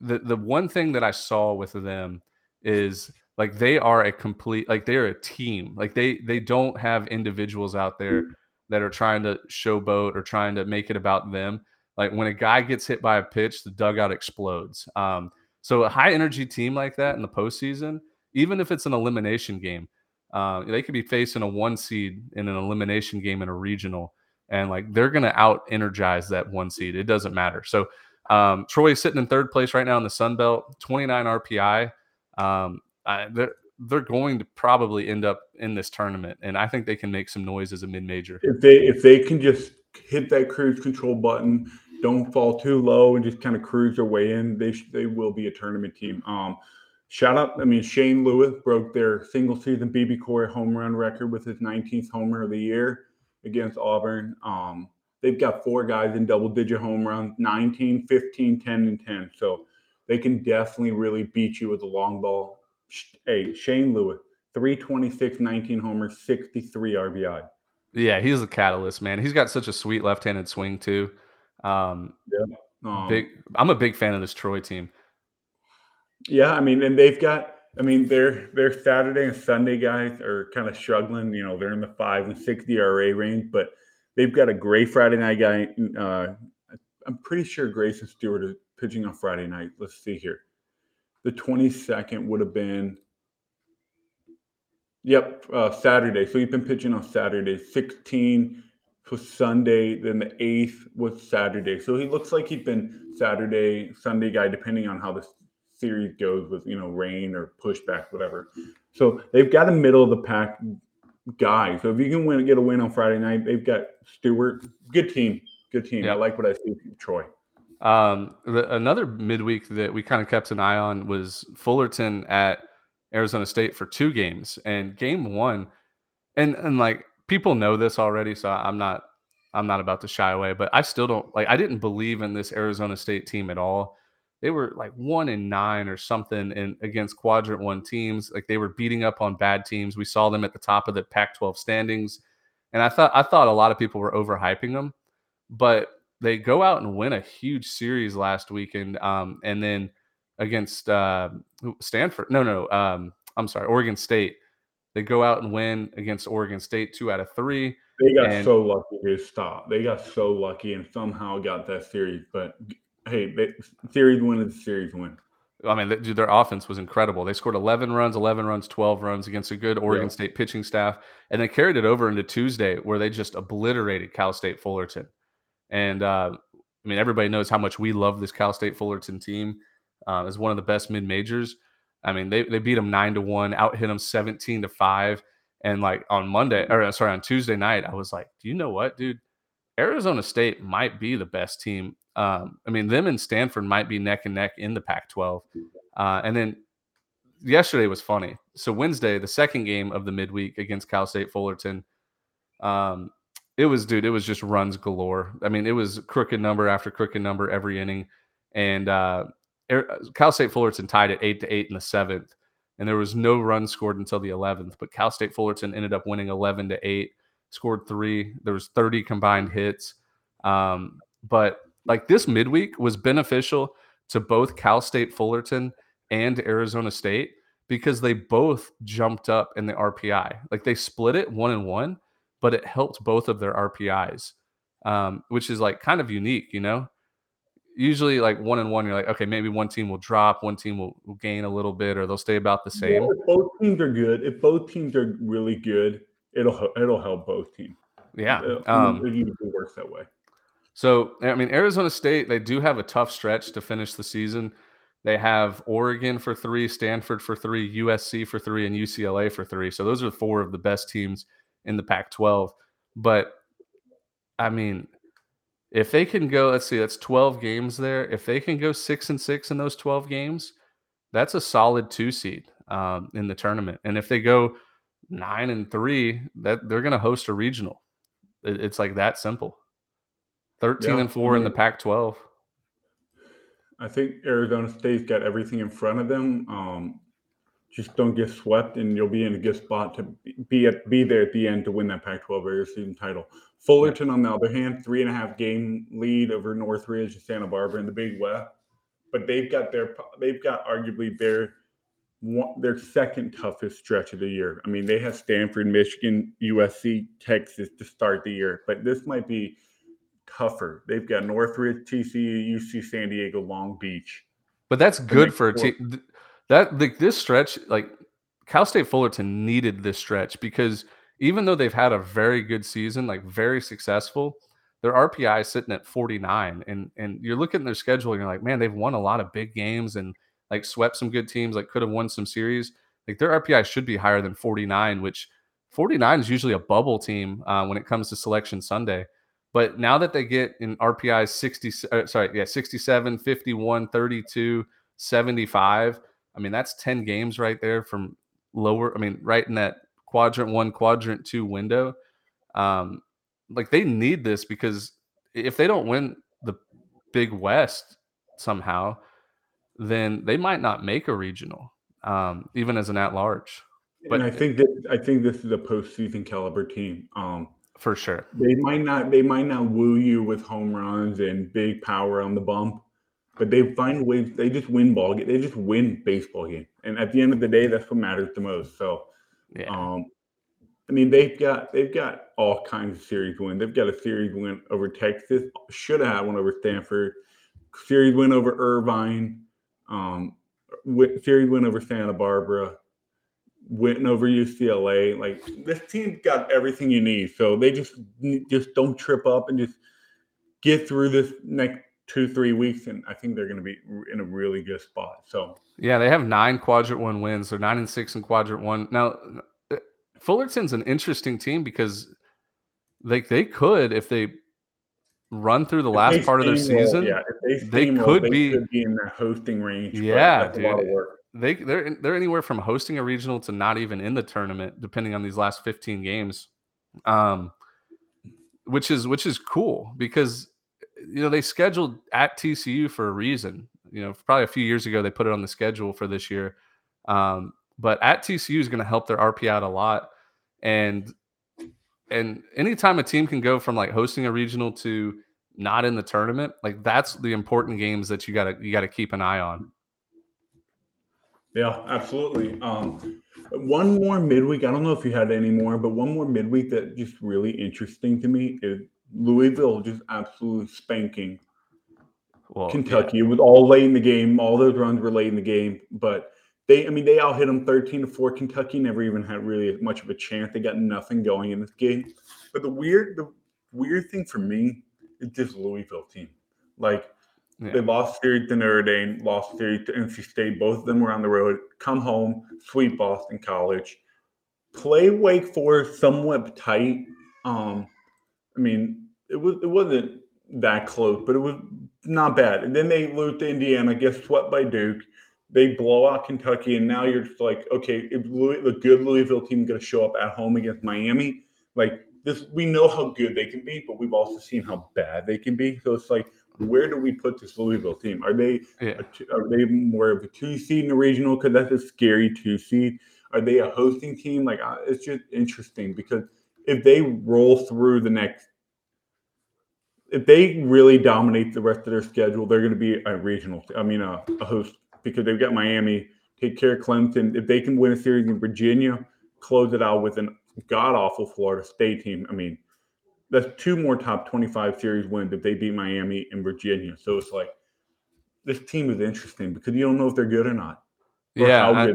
the the one thing that I saw with them is like they are a complete like they're a team. Like they they don't have individuals out there that are trying to showboat or trying to make it about them. Like when a guy gets hit by a pitch, the dugout explodes. Um, so a high energy team like that in the postseason, even if it's an elimination game, uh, they could be facing a one seed in an elimination game in a regional and like they're going to out energize that one seed. It doesn't matter. So um, Troy is sitting in third place right now in the Sun Belt, 29 RPI. Um, I, they're they're going to probably end up in this tournament, and I think they can make some noise as a mid major. If they if they can just hit that cruise control button, don't fall too low, and just kind of cruise their way in, they they will be a tournament team. Um, shout out, I mean Shane Lewis broke their single season BBCOR home run record with his 19th homer of the year against Auburn. Um, they've got four guys in double digit home runs 19, 15, 10, and 10. So they can definitely really beat you with the long ball. Hey, Shane Lewis, 326, 19 homers, 63 RBI. Yeah, he's a catalyst, man. He's got such a sweet left handed swing, too. Um, yeah. Um, big. I'm a big fan of this Troy team. Yeah, I mean, and they've got I mean, their their Saturday and Sunday guys are kind of struggling. You know, they're in the five and six ERA range, but they've got a great Friday night guy. Uh, I'm pretty sure Grayson Stewart is pitching on Friday night. Let's see here. The 22nd would have been, yep, uh, Saturday. So he's been pitching on Saturday. 16 was Sunday. Then the 8th was Saturday. So he looks like he's been Saturday, Sunday guy, depending on how the series goes with, you know, rain or pushback, whatever. So they've got a middle of the pack guy. So if you can win, get a win on Friday night, they've got Stewart. Good team. Good team. Yep. I like what I see from Troy. Um, the, another midweek that we kind of kept an eye on was Fullerton at Arizona State for two games, and game one, and and like people know this already, so I'm not I'm not about to shy away, but I still don't like I didn't believe in this Arizona State team at all. They were like one in nine or something in against quadrant one teams. Like they were beating up on bad teams. We saw them at the top of the Pac-12 standings, and I thought I thought a lot of people were overhyping them, but they go out and win a huge series last weekend, um, and then against uh, Stanford. No, no, um, I'm sorry, Oregon State. They go out and win against Oregon State, two out of three. They got and, so lucky to stop. They got so lucky and somehow got that series. But hey, they, series win is series win. I mean, they, their offense was incredible. They scored 11 runs, 11 runs, 12 runs against a good Oregon yeah. State pitching staff, and they carried it over into Tuesday, where they just obliterated Cal State Fullerton. And uh, I mean, everybody knows how much we love this Cal State Fullerton team uh, as one of the best mid majors. I mean, they, they beat them nine to one, out hit them 17 to five. And like on Monday, or uh, sorry, on Tuesday night, I was like, do you know what, dude? Arizona State might be the best team. Um, I mean, them and Stanford might be neck and neck in the Pac 12. Uh, and then yesterday was funny. So, Wednesday, the second game of the midweek against Cal State Fullerton, um, it was, dude, it was just runs galore. I mean, it was crooked number after crooked number every inning. And uh, Cal State Fullerton tied at eight to eight in the seventh. And there was no run scored until the 11th. But Cal State Fullerton ended up winning 11 to eight, scored three. There was 30 combined hits. Um, but like this midweek was beneficial to both Cal State Fullerton and Arizona State because they both jumped up in the RPI. Like they split it one and one but it helped both of their RPIs, um, which is like kind of unique, you know. Usually, like one and one, you're like, okay, maybe one team will drop, one team will, will gain a little bit, or they'll stay about the same. if both teams are good, if both teams are really good, it'll it'll help both teams. Yeah, um, it usually works that way. So, I mean, Arizona State, they do have a tough stretch to finish the season. They have Oregon for three, Stanford for three, USC for three, and UCLA for three. So those are four of the best teams in the Pac 12. But I mean, if they can go, let's see, that's 12 games there. If they can go six and six in those 12 games, that's a solid two seed um, in the tournament. And if they go nine and three, that they're going to host a regional. It, it's like that simple. 13 yeah, and four I mean, in the Pac 12. I think Arizona State's got everything in front of them. Um, just don't get swept, and you'll be in a good spot to be at be there at the end to win that Pac-12 regular season title. Fullerton, on the other hand, three and a half game lead over Northridge and Santa Barbara in the Big West, but they've got their they've got arguably their one, their second toughest stretch of the year. I mean, they have Stanford, Michigan, USC, Texas to start the year, but this might be tougher. They've got Northridge, TCU, UC San Diego, Long Beach. But that's good for a team that like this stretch, like Cal State Fullerton needed this stretch because even though they've had a very good season, like very successful, their RPI is sitting at 49. And and you're looking at their schedule and you're like, man, they've won a lot of big games and like swept some good teams, like could have won some series. Like their RPI should be higher than 49, which 49 is usually a bubble team uh, when it comes to selection Sunday. But now that they get in RPI 60, uh, sorry, yeah, 67, 51, 32, 75, I mean, that's 10 games right there from lower. I mean, right in that quadrant one, quadrant two window. Um, like they need this because if they don't win the Big West somehow, then they might not make a regional, um, even as an at large. But and I think that I think this is a postseason caliber team. Um, for sure, they might not they might not woo you with home runs and big power on the bump, but they find ways. They just win ball. They just win baseball game, and at the end of the day, that's what matters the most. So, Yeah. um, I mean, they've got they've got all kinds of series win. They've got a series win over Texas. Should have had one over Stanford. Series win over Irvine. Um, series win over Santa Barbara. Win over UCLA. Like this team's got everything you need. So they just just don't trip up and just get through this next two three weeks, and I think they're going to be in a really good spot. So Yeah, they have nine quadrant one wins. They're nine and six in quadrant one. Now, uh, Fullerton's an interesting team because they they could if they run through the last If they part of their season. yeah, if they, they could they be- could be in that hosting range. Yeah, that's a lot of dude. They they're they're anywhere from hosting a regional to not even in the tournament, depending on these last fifteen games. Um, which is which is cool because you know they scheduled at TCU for a reason. You know, probably a few years ago they put it on the schedule for this year. Um, but at TCU is going to help their RP out a lot, and and anytime a team can go from like hosting a regional to not in the tournament, like that's the important games that you gotta you gotta keep an eye on. Yeah, absolutely. Um, one more midweek. I don't know if you had any more, but one more midweek that just really interesting to me is Louisville just absolutely spanking Well, Kentucky. It was all late in the game. All those runs were late in the game, but they, I mean, they out hit them 13 to 4. Kentucky never even had really much of a chance. They got nothing going in this game. But the weird, the weird thing for me is this Louisville team. Like, Yeah. they lost series to Notre Dame, lost series to NC State. Both of them were on the road. Come home, sweep Boston College, play Wake Forest somewhat tight. Um, I mean, it was it wasn't that close, but it was not bad. And then they lose to Indiana, get swept by Duke. They blow out Kentucky, and now you're just like, okay, if Louis, the good Louisville team going to show up at home against Miami, like this, we know how good they can be, but we've also seen how bad they can be. So it's like, where do we put this Louisville team? Are they Yeah. are they more of a two seed in the regional? Because that's a scary two seed. Are they a hosting team? Like it's just interesting because if they roll through the next, if they really dominate the rest of their schedule, they're going to be a regional. I mean, a, a host because they've got Miami. Take care of Clemson. If they can win a series in Virginia, close it out with an god awful Florida State team. I mean, that's two more top 25 series wins if they beat Miami and Virginia. So it's like this team is interesting because you don't know if they're good or not. or Yeah, I-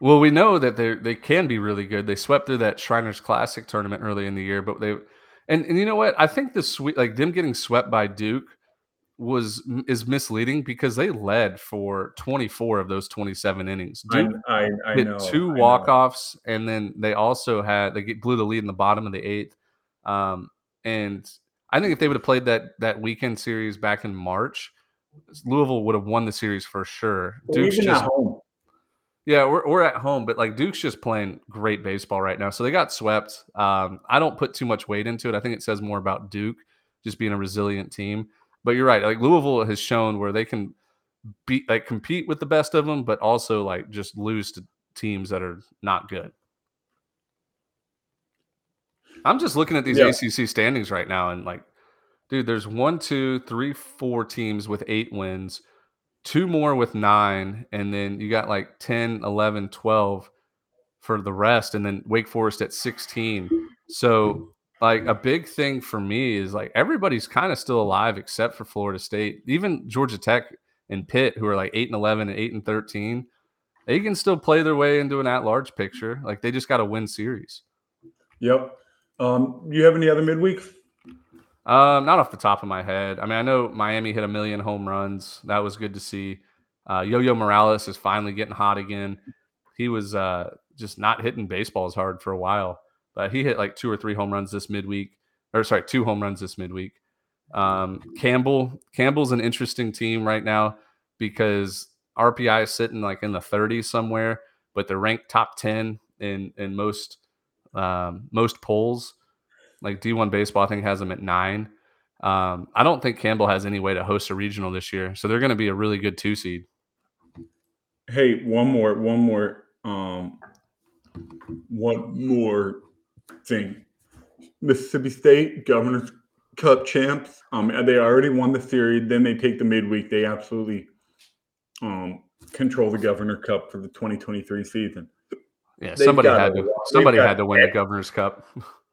Well, we know that they they can be really good. They swept through that Shriners Classic tournament early in the year, but they and and you know what? I think the sweet like them getting swept by Duke was is misleading because they led for 24 of those 27 innings. I, Duke I, I hit know two I walk offs, and then they also had they blew the lead in the bottom of the eighth. Um, and I think if they would have played that that weekend series back in March, Louisville would have won the series for sure. Duke's even just at home. yeah, we're, we're at home, but like Duke's just playing great baseball right now. So they got swept. Um, I don't put too much weight into it. I think it says more about Duke just being a resilient team. But you're right. Like Louisville has shown where they can beat, like compete with the best of them, but also like just lose to teams that are not good. I'm just looking at these Yeah. ACC standings right now, and like, dude, there's one, two, three, four teams with eight wins two more with nine, and then you got like 10, 11, 12 for the rest, and then Wake Forest at 16. So, like, a big thing for me is like everybody's kind of still alive except for Florida State. Even Georgia Tech and Pitt, who are like 8 and 11 and 8 and 13, they can still play their way into an at large picture. Like, they just got to win series. Yep. Um, you have any other midweek? Um, not off the top of my head. I mean, I know Miami hit a million home runs. That was good to see. Uh, Yo-Yo Morales is finally getting hot again. He was uh, just not hitting baseballs hard for a while, but he hit like two or three home runs this midweek, or sorry, two home runs this midweek. Um, Campbell, Campbell's an interesting team right now because RPI is sitting like in the 30s somewhere, but they're ranked top 10 in in most um, most polls like D1 baseball, I think has them at nine. Um, I don't think Campbell has any way to host a regional this year, so they're going to be a really good two seed. Hey, one more, one more, um, one more thing. Mississippi State Governor's Cup champs. Um, they already won the series. Then they take the midweek. They absolutely um control the Governor Cup for the 2023 season. Yeah, They've somebody had to lot- somebody had to win the Governor's Cup.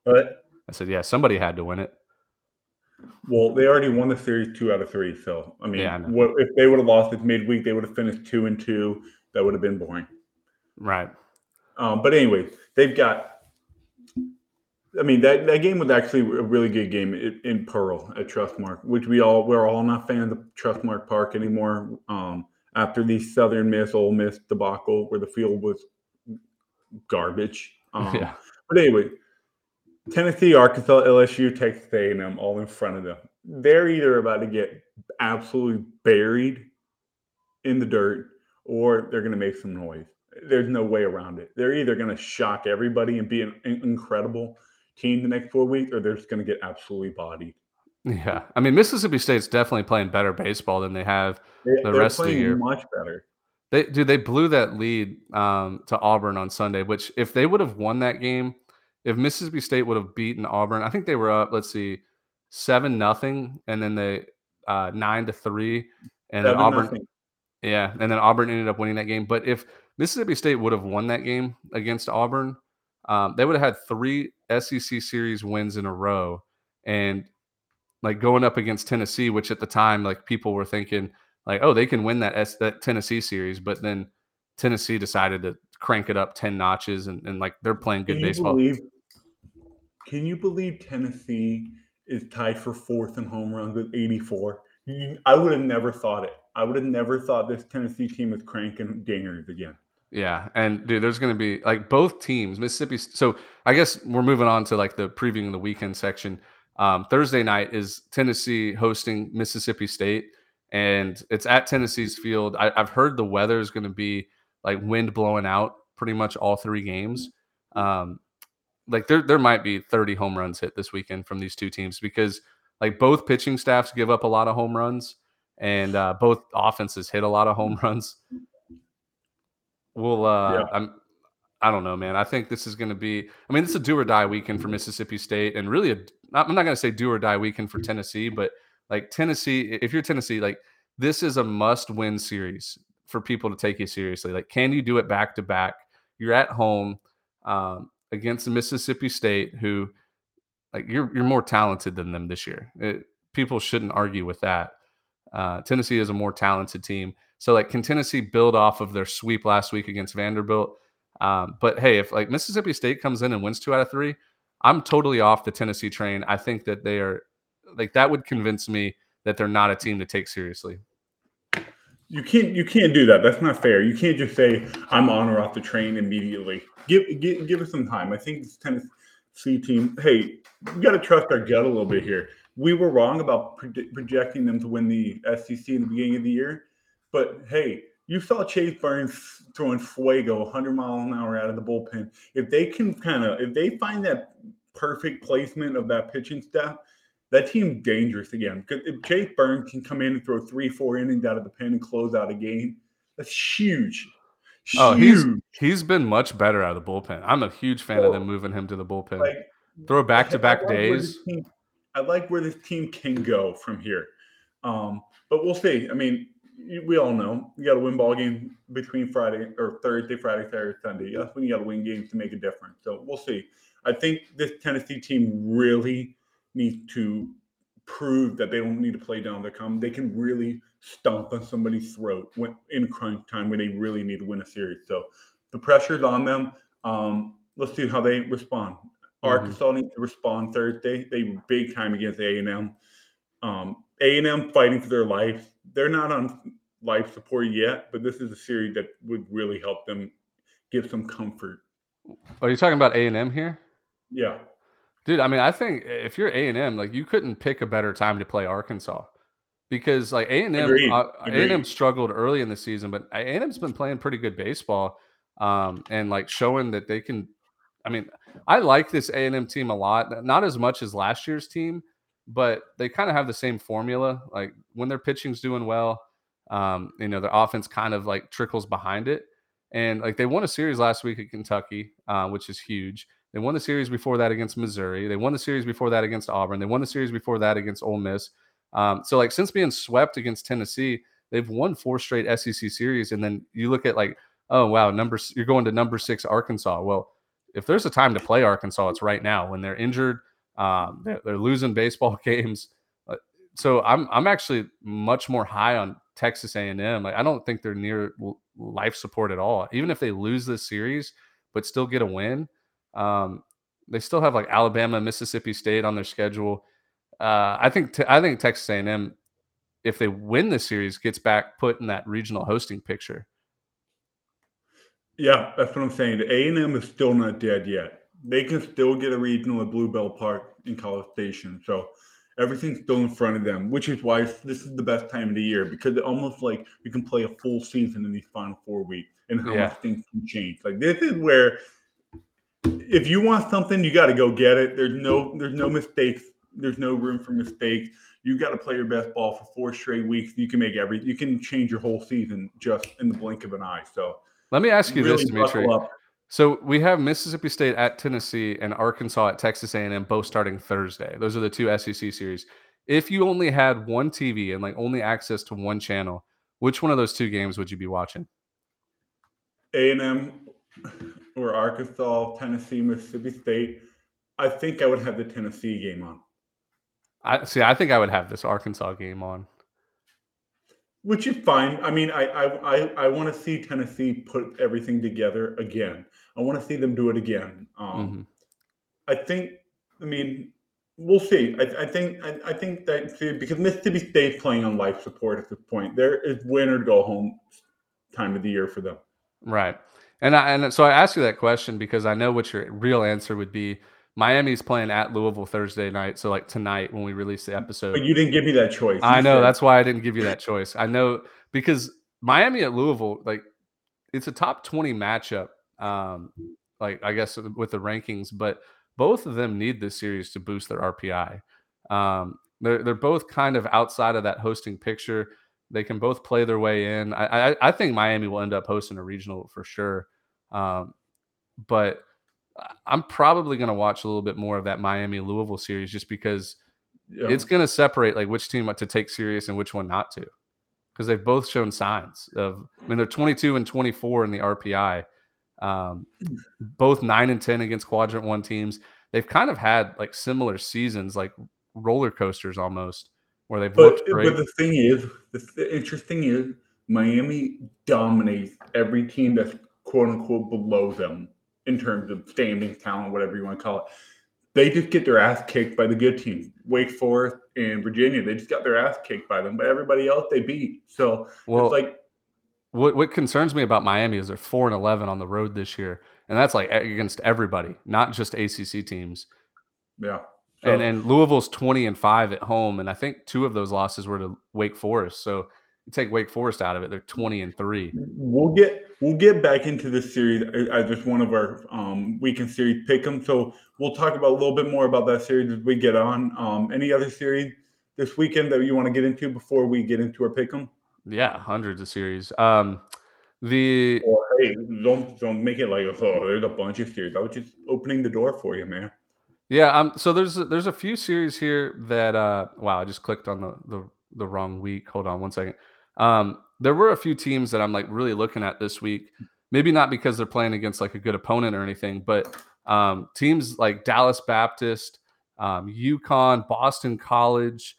But I said, yeah, somebody had to win it. well, they already won the series two out of three. So I mean, Yeah, I what if they would have lost it midweek? They would have finished two and two. That would have been boring. Right. Um, but anyway, they've got. I mean that, that game was actually a really good game in, in Pearl at Trustmark, which we all we're all not fans of Trustmark Park anymore. Um, after the Southern Miss Ole Miss debacle, where the field was garbage. Um, Yeah. But anyway, Tennessee, Arkansas, LSU, Texas A&M, all in front of them. They're either about to get absolutely buried in the dirt, or they're going to make some noise. There's no way around it. They're either going to shock everybody and be an incredible team the next four weeks, or they're just going to get absolutely bodied. Yeah. I mean, Mississippi State's definitely playing better baseball than they have They, the rest of the year. much better. They dude, they blew that lead um, to Auburn on Sunday. Which, if they would have won that game, if Mississippi State would have beaten Auburn, I think they were up. Let's see, seven nothing, and then they uh, nine to three, and then Auburn. nothing. Yeah, and then Auburn ended up winning that game. But if Mississippi State would have won that game against Auburn, um, they would have had three SEC series wins in a row, and like going up against Tennessee, which at the time like people were thinking like, oh, they can win that S- that Tennessee series, but then Tennessee decided to crank it up ten notches, and, and like they're playing good Can you baseball. believe? Can you believe Tennessee is tied for fourth in home runs with 84? I would have never thought it. I would have never thought this Tennessee team was cranking dingers again. Yeah, and dude, there's going to be like both teams, Mississippi. So I guess we're moving on to like the previewing the weekend section. Um, Thursday night is Tennessee hosting Mississippi State, and it's at Tennessee's field. I, I've heard the weather is going to be like wind blowing out pretty much all three games. Um, like there, there might be 30 home runs hit this weekend from these two teams because like both pitching staffs give up a lot of home runs, and uh, both offenses hit a lot of home runs. We'll uh Yeah. I'm I don't know, man. I think this is going to be I mean, it's a do or die weekend for Mississippi State and really a I'm not going to say do or die weekend for Tennessee, but like Tennessee, if you're Tennessee, like this is a must-win series for people to take you seriously. Like can you do it back to back? You're at home um against Mississippi State who like you're you're more talented than them this year. It, people shouldn't argue with that. Uh, Tennessee is a more talented team. So like, can Tennessee build off of their sweep last week against Vanderbilt? Um, but hey, if like Mississippi State comes in and wins two out of three, I'm totally off the Tennessee train. I think that they are like that would convince me that they're not a team to take seriously. You can't you can't do that. That's not fair. You can't just say I'm on or off the train immediately. Give give, give us some time. I think this Tennessee team. Hey, we got to trust our gut a little bit here. We were wrong about projecting them to win the SEC in the beginning of the year, but hey, you saw Chase Burns throwing fuego 100 miles an hour out of the bullpen. If they can kind of if they find that perfect placement of that pitching staff, that team dangerous again. Because if Chase Burns can come in and throw three, four innings out of the pen and close out a game, that's huge. Oh, he's Huge. he's been much better out of the bullpen. I'm a huge fan of them moving him to the bullpen. Like, Throw back to back like where this days. team- I like where this team can go from here. Um, but we'll see. I mean, we all know you got to win ball game between Friday or Thursday, Friday, Saturday, Sunday. That's when you got to win games to make a difference. So we'll see. I think this Tennessee team really needs to prove that they don't need to play down their come. They can really stomp on somebody's throat when in crunch time when they really need to win a series. So the pressure's on them. Um, let's see how they respond. Arkansas needs to respond Thursday. They big time against A and M. Um, A and M fighting for their life. They're not on life support yet, but this is a series that would really help them give some comfort. Are you talking about A and M here? Yeah, Dude, I mean, I think if you're A and M, like you couldn't pick a better time to play Arkansas because like A and M, Agreed. A and M struggled early in the season, but A and M's been playing pretty good baseball, um, and like showing that they can. I mean, I like this A and M team a lot. Not as much as last year's team, but they kind of have the same formula. Like when their pitching's doing well, um, you know, their offense kind of like trickles behind it. And like they won a series last week at Kentucky, uh, which is huge. They won the series before that against Missouri. They won the series before that against Auburn. They won the series before that against Ole Miss. Um, so like since being swept against Tennessee, they've won four straight SEC series. And then you look at like, oh wow, number you're going to number six Arkansas. Well, if there's a time to play Arkansas, it's right now when they're injured. Um, they're, they're losing baseball games. Uh, so I'm I'm actually much more high on Texas A&M. Like I don't think they're near life support at all. Even if they lose this series, but still get a win, um, they still have like Alabama, Mississippi State on their schedule. Uh, I think I think Texas A&M, if they win the series, gets back put in that regional hosting picture. Yeah, that's what I'm saying. The A&M is still not dead yet. They can still get a regional at Blue Bell Park in College Station. So everything's still in front of them, which is why this is the best time of the year because it almost like you can play a full season in these final four weeks and how yeah. much things can change. Like this is where if you want something, you got to go get it. There's no there's no mistakes. There's no room for mistakes. You got to play your best ball for four straight weeks. You can make every you can change your whole season just in the blink of an eye. So let me ask you really this, Dimitri. So we have Mississippi State at Tennessee and Arkansas at Texas A&M both starting Thursday. Those are the two SEC series. If you only had one TV and like only access to one channel, which one of those two games would you be watching? A&M or Arkansas, Tennessee, Mississippi State. I think I would have the Tennessee game on. I see. I think I would have this Arkansas game on which is fine. I mean, I I I, I want to see Tennessee put everything together again. I want to see them do it again. Um, mm-hmm. I think. I mean, we'll see. I, I think. I, I, think that because Mississippi State's playing on life support at this point, there is win or go home time of the year for them. Right. And I, and so I asked you that question because I know what your real answer would be. Miami's playing at Louisville Thursday night, so like tonight when we release the episode. But you didn't give me that choice. I know said. that's why I didn't give you that choice. I know because Miami at Louisville, like it's a top twenty matchup. Um, like I guess with the rankings, but both of them need this series to boost their RPI. Um, they're they're both kind of outside of that hosting picture. They can both play their way in. I I, I think Miami will end up hosting a regional for sure. Um, but I'm probably going to watch a little bit more of that Miami Louisville series just because yeah. it's going to separate like which team to take serious and which one not to. Because they've both shown signs of, I mean, they're 22 and 24 in the RPI, um, both nine and 10 against quadrant one teams. They've kind of had like similar seasons, like roller coasters almost, where they've but, But the thing is, the, the interesting is Miami dominates every team that's quote unquote below them in terms of standing talent, whatever you want to call it. They just get their ass kicked by the good teams. Wake Forest and Virginia, they just got their ass kicked by them, but everybody else they beat. So well, it's like what what concerns me about Miami is they're four and eleven on the road this year, and that's like against everybody, not just ACC teams. Yeah. So, and and Louisville's twenty and five at home, and I think two of those losses were to Wake Forest. So you take Wake Forest out of it, they're twenty and three. We'll get we'll get back into this series as just one of our um, weekend series pick them. So we'll talk about a little bit more about that series as we get on. Um, any other series this weekend that you want to get into before we get into our pick them? Yeah, hundreds of series. Um, the well, hey, don't don't make it like oh, there's a bunch of series. I was just opening the door for you, man. Yeah, um, so there's there's a few series here that uh, wow, I just clicked on the the the wrong week. Hold on one second. Um, there were a few teams that I'm like really looking at this week. Maybe not because they're playing against like a good opponent or anything, but um, teams like Dallas Baptist, um, UConn, Boston College,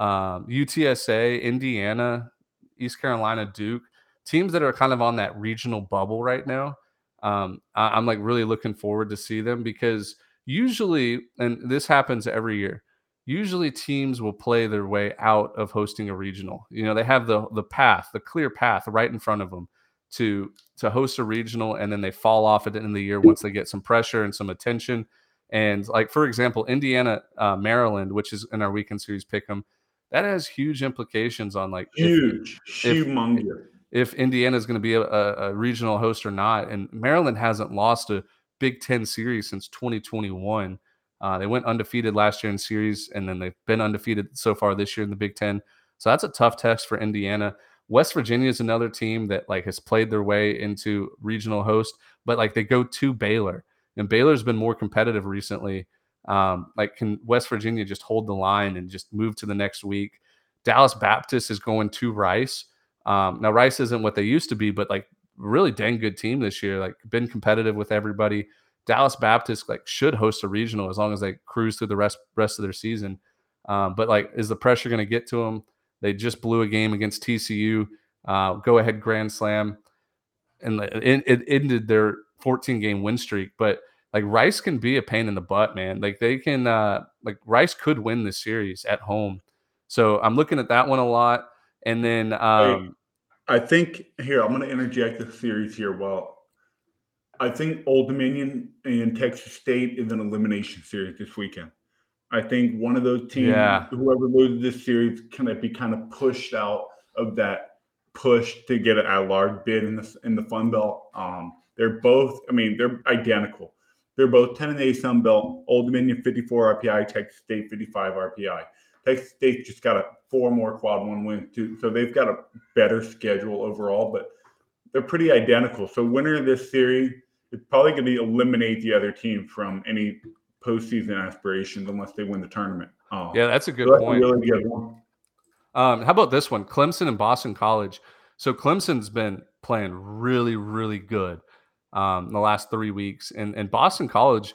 um, UTSA, Indiana, East Carolina, Duke, teams that are kind of on that regional bubble right now. Um, I, I'm like really looking forward to see them because usually, and this happens every year, usually teams will play their way out of hosting a regional. You know, they have the the path, the clear path right in front of them to to host a regional, and then they fall off at the end of the year once they get some pressure and some attention. And like for example, Indiana, uh, Maryland, which is in our weekend series pick them, that has huge implications on like huge, if, humongous. If, if Indiana is going to be a, a regional host or not, and Maryland hasn't lost a Big Ten series since 2021. Uh, they went undefeated last year in series, and then they've been undefeated so far this year in the Big Ten. So that's a tough test for Indiana. West Virginia is another team that like has played their way into regional host, but like they go to Baylor, And Baylor's been more competitive recently. Um, like, can West Virginia just hold the line and just move to the next week? Dallas Baptist is going to Rice. Um, now Rice isn't what they used to be, but like really dang good team this year. Like been competitive with everybody. Dallas Baptist like should host a regional as long as they cruise through the rest rest of their season. Um, but like, is the pressure going to get to them? They just blew a game against TCU, uh, go ahead grand slam, and it, it ended their 14 game win streak. But like Rice can be a pain in the butt, man. Like they can, uh, like Rice could win this series at home. So I'm looking at that one a lot. And then um, I think here I'm going to interject the series here. Well, I think Old Dominion and Texas State is an elimination series this weekend. I think one of those teams, Yeah. whoever loses this series, can be kind of pushed out of that push to get an at-large bid in the in the Fun Belt. Um, they're both, I mean, they're identical. They're both 10 and 8 Sun Belt. Old Dominion 54 RPI, Texas State 55 RPI. Texas State just got a four more quad one wins too, so they've got a better schedule overall, but they're pretty identical. So winner of this series is probably going to eliminate the other team from any postseason aspirations unless they win the tournament. Um, yeah, that's a good so that's point. A really good one. Um, how about this one? Clemson and Boston College. So Clemson's been playing really, really good um, the last three weeks, and and Boston College,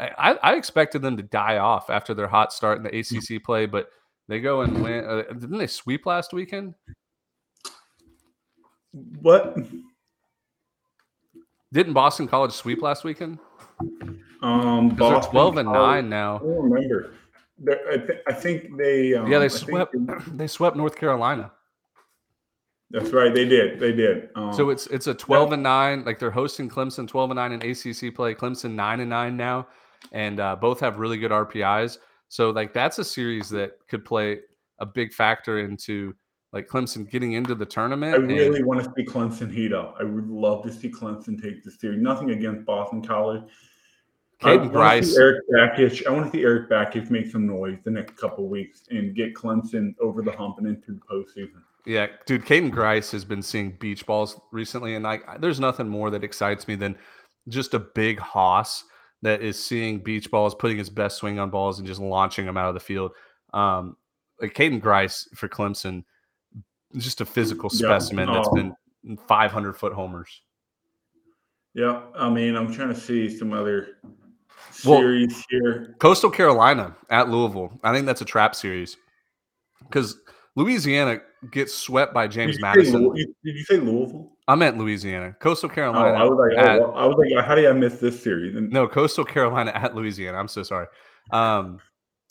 I, I expected them to die off after their hot start in the ACC play, but they go and win. Uh, didn't they sweep last weekend? What? Didn't Boston College sweep last weekend? Um, Boston 12 and College- nine now. I don't remember. I, th- I think they. Um, yeah, they swept. they- They swept North Carolina. That's right. They did. They did. Um, So it's it's a 12 and 9 like they're hosting Clemson 12 and 9 in ACC play Clemson 9 and 9 now and uh, both have really good RPIs so like that's a series that could play a big factor into like Clemson getting into the tournament I and- really want to see Clemson heat up. I would love to see Clemson take this series. Nothing against Boston College. I Caden see Eric Backish. I want to see Eric Backish make some noise the next couple of weeks and get Clemson over the hump and into the postseason. Yeah, dude, Caden Grice has been seeing beach balls recently, and like, there's nothing more that excites me than just a big hoss that is seeing beach balls, putting his best swing on balls, and just launching them out of the field. Um, like Caden Grice for Clemson, just a physical Yeah, specimen that's been 500 foot homers. Yeah, I mean, I'm trying to see some other Well- series here. Coastal Carolina at Louisville. I think that's a trap series because Louisiana gets swept by James say, Madison. You- did you say Louisville? I meant Louisiana. Coastal Oh, Carolina. I was like, at- oh, I was like, how did I miss this series? And No, Coastal Carolina at Louisiana. I'm so sorry. Um,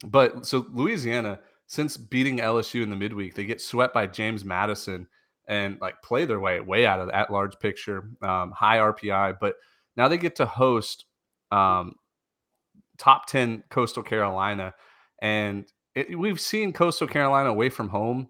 but so Louisiana, since beating LSU in the midweek, they get swept by James Madison and like play their way way out of the at large picture, um, high RPI. But now they get to host um, top 10 Coastal Carolina. And it, we've seen Coastal Carolina away from home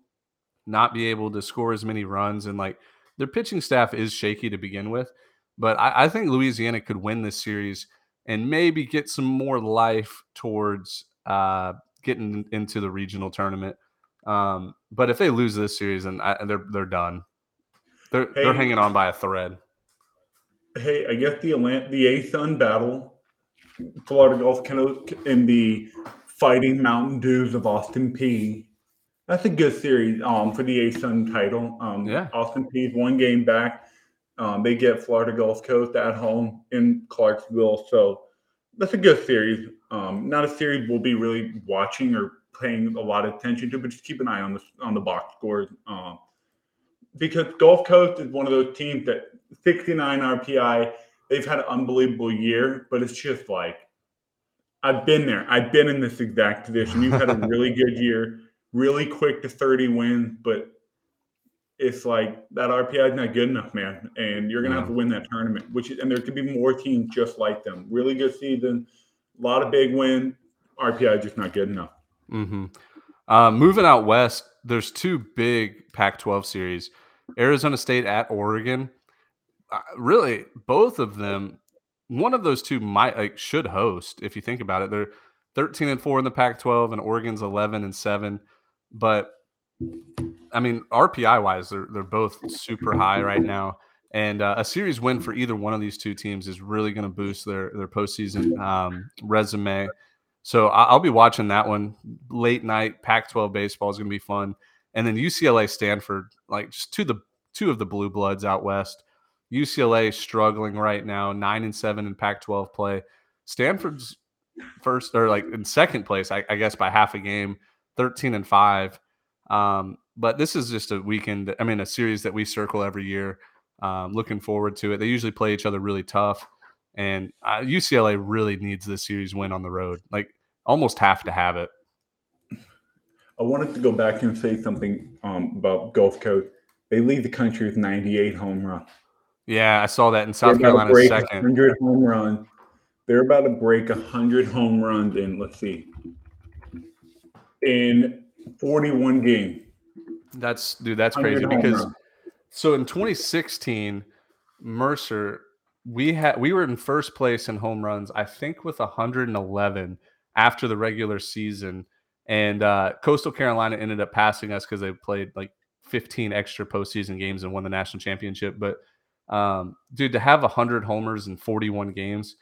not be able to score as many runs. And like their pitching staff is shaky to begin with. But I, I think Louisiana could win this series and maybe get some more life towards uh, getting into the regional tournament. Um, but if they lose this series, then I, they're they're done. They're they're hanging on by a thread. hey, I get the Atlant- the ASUN battle, Florida Gulf Coast in the Fighting Mountain Dews of Austin Peay. That's a good series um, for the ASUN title. Um, Yeah. Austin Peay is one game back. Um, they get Florida Gulf Coast at home in Clarksville, so that's a good series. Um, not a series we'll be really watching or paying a lot of attention to, but just keep an eye on the on the box scores. Um, because Gulf Coast is one of those teams that 69 RPI, they've had an unbelievable year, but it's just like I've been there. I've been in this exact position. You've had a really good year, really quick to 30 wins, but it's like that RPI is not good enough, man. And you're gonna have to win that tournament, which is, and there could be more teams just like them. Really good season, a lot of big win. RPI just not good enough. hmm Uh, moving out west, there's two big Pac-12 series: Arizona State at Oregon. Uh, really, both of them. One of those two might like should host. If you think about it, they're 13 and four in the Pac-12, and Oregon's 11 and seven. But I mean, RPI wise, they're they're both super high right now. And uh, a series win for either one of these two teams is really going to boost their their postseason um, resume. So I'll be watching that one late night. Pac-12 baseball is going to be fun, and then UCLA Stanford, like just two the two of the blue bloods out west. UCLA struggling right now, nine and seven in Pac-12 play. Stanford's first or like in second place, I, I guess by half a game, thirteen and five. Um, but this is just a weekend. I mean, a series that we circle every year. Um, looking forward to it. They usually play each other really tough, and uh, UCLA really needs this series win on the road. Like almost have to have it. I wanted to go back and say something um, about Gulf Coast. They lead the country with 98 home runs. Yeah, I saw that in South They're about to Carolina second. 100 home runs. They're about to break 100 home runs in, let's see, in 41 games. That's dude, that's crazy because runs. so in 2016, Mercer, we had we were in first place in home runs, I think with 111 after the regular season. And uh, Coastal Carolina ended up passing us because they played like 15 extra postseason games and won the national championship. But um, dude, to have 100 homers in 41 games,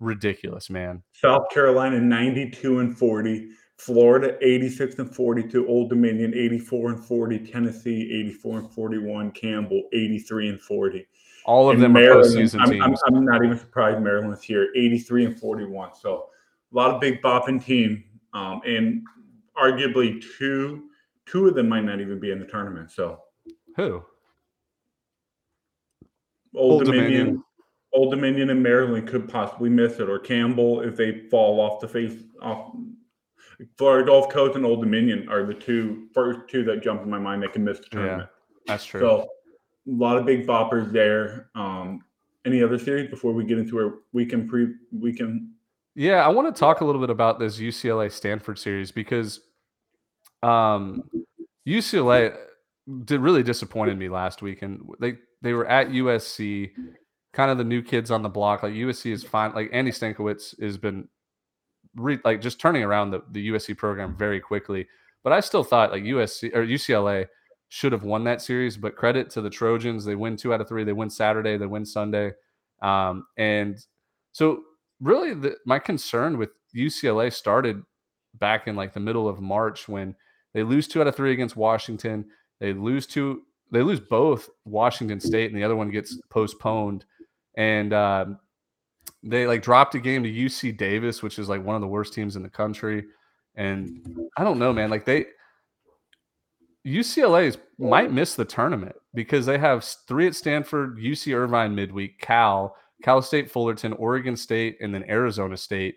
ridiculous, man. South Carolina 92 and 40, Florida 86 and 42, Old Dominion 84 and 40, Tennessee 84 and 41, Campbell 83 and 40. All of And them are postseason I'm, I'm, teams. I'm not even surprised Maryland's here, 83 and 41. So a lot of big bopping team, um, and arguably two two of them might not even be in the tournament. So Who? Old, Old Dominion, Dominion. Old Dominion and Maryland could possibly miss it, or Campbell if they fall off the face off. Florida Gulf Coast and Old Dominion are the two first two that jump in my mind that can miss the Yeah, tournament. that's true. So a lot of big boppers there. Um, any other series before we get into our weekend pre weekend? Yeah, I want to talk a little bit about this UCLA Stanford series because um, UCLA did really disappointed me last weekend. They they were at USC, kind of the new kids on the block. Like USC is fine. Like Andy Stankiewicz has been re, like just turning around the, the USC program very quickly. But I still thought like USC or UCLA should have won that series. But credit to the Trojans, they win two out of three. They win Saturday. They win Sunday. Um, and so really the, my concern with UCLA started back in like the middle of March when they lose two out of three against Washington. They lose two, they lose both Washington State, and the other one gets postponed. And um, they like dropped a game to UC Davis, which is like one of the worst teams in the country. And I don't know, man. Like they UCLA is, might miss the tournament because they have three at Stanford, UC Irvine midweek, Cal, Cal State Fullerton, Oregon State, and then Arizona State.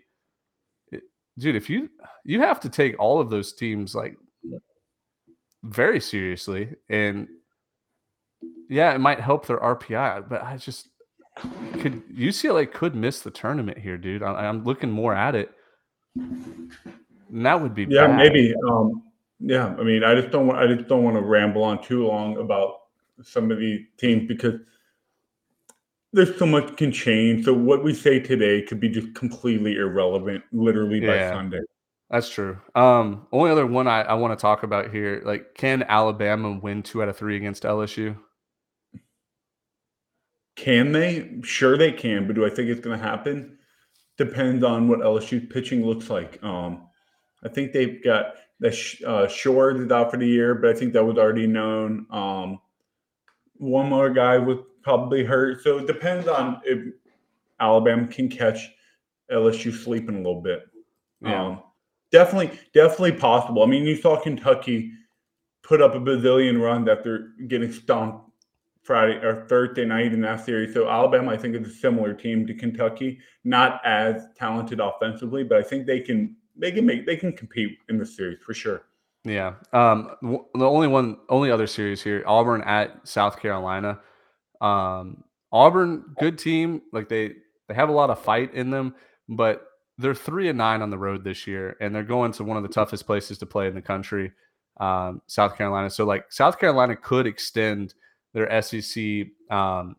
It- dude, if you you have to take all of those teams like very seriously, and yeah, it might help their RPI, but I just could UCLA could miss the tournament here, dude. I, I'm looking more at it. And that would be Yeah, bad. maybe. Um, yeah, I mean, I just don't want. I just don't want to ramble on too long about some of these teams because there's so much can change. So what we say today could be just completely irrelevant, literally by Yeah. Sunday. That's true. Um, only other one I, I want to talk about here, like, can Alabama win two out of three against LSU? Can they? Sure, they can. But do I think it's going to happen? Depends on what LSU pitching looks like. Um, I think they've got that uh, Shores is out for the year, but I think that was already known. Um, one more guy was probably hurt, so it depends on if Alabama can catch LSU sleeping a little bit. Yeah. Um, definitely, definitely possible. I mean, you saw Kentucky put up a bazillion runs after getting stomped Friday or Thursday night in that series. So Alabama, I think, is a similar team to Kentucky, not as talented offensively, but I think they can they can make they can compete in the series for sure. Yeah. Um, the only one, only other series here, Auburn at South Carolina. Um, Auburn, good team. Like they they have a lot of fight in them, but they're three and nine on the road this year, and they're going to one of the toughest places to play in the country, um, South Carolina. So like South Carolina could extend their SEC um,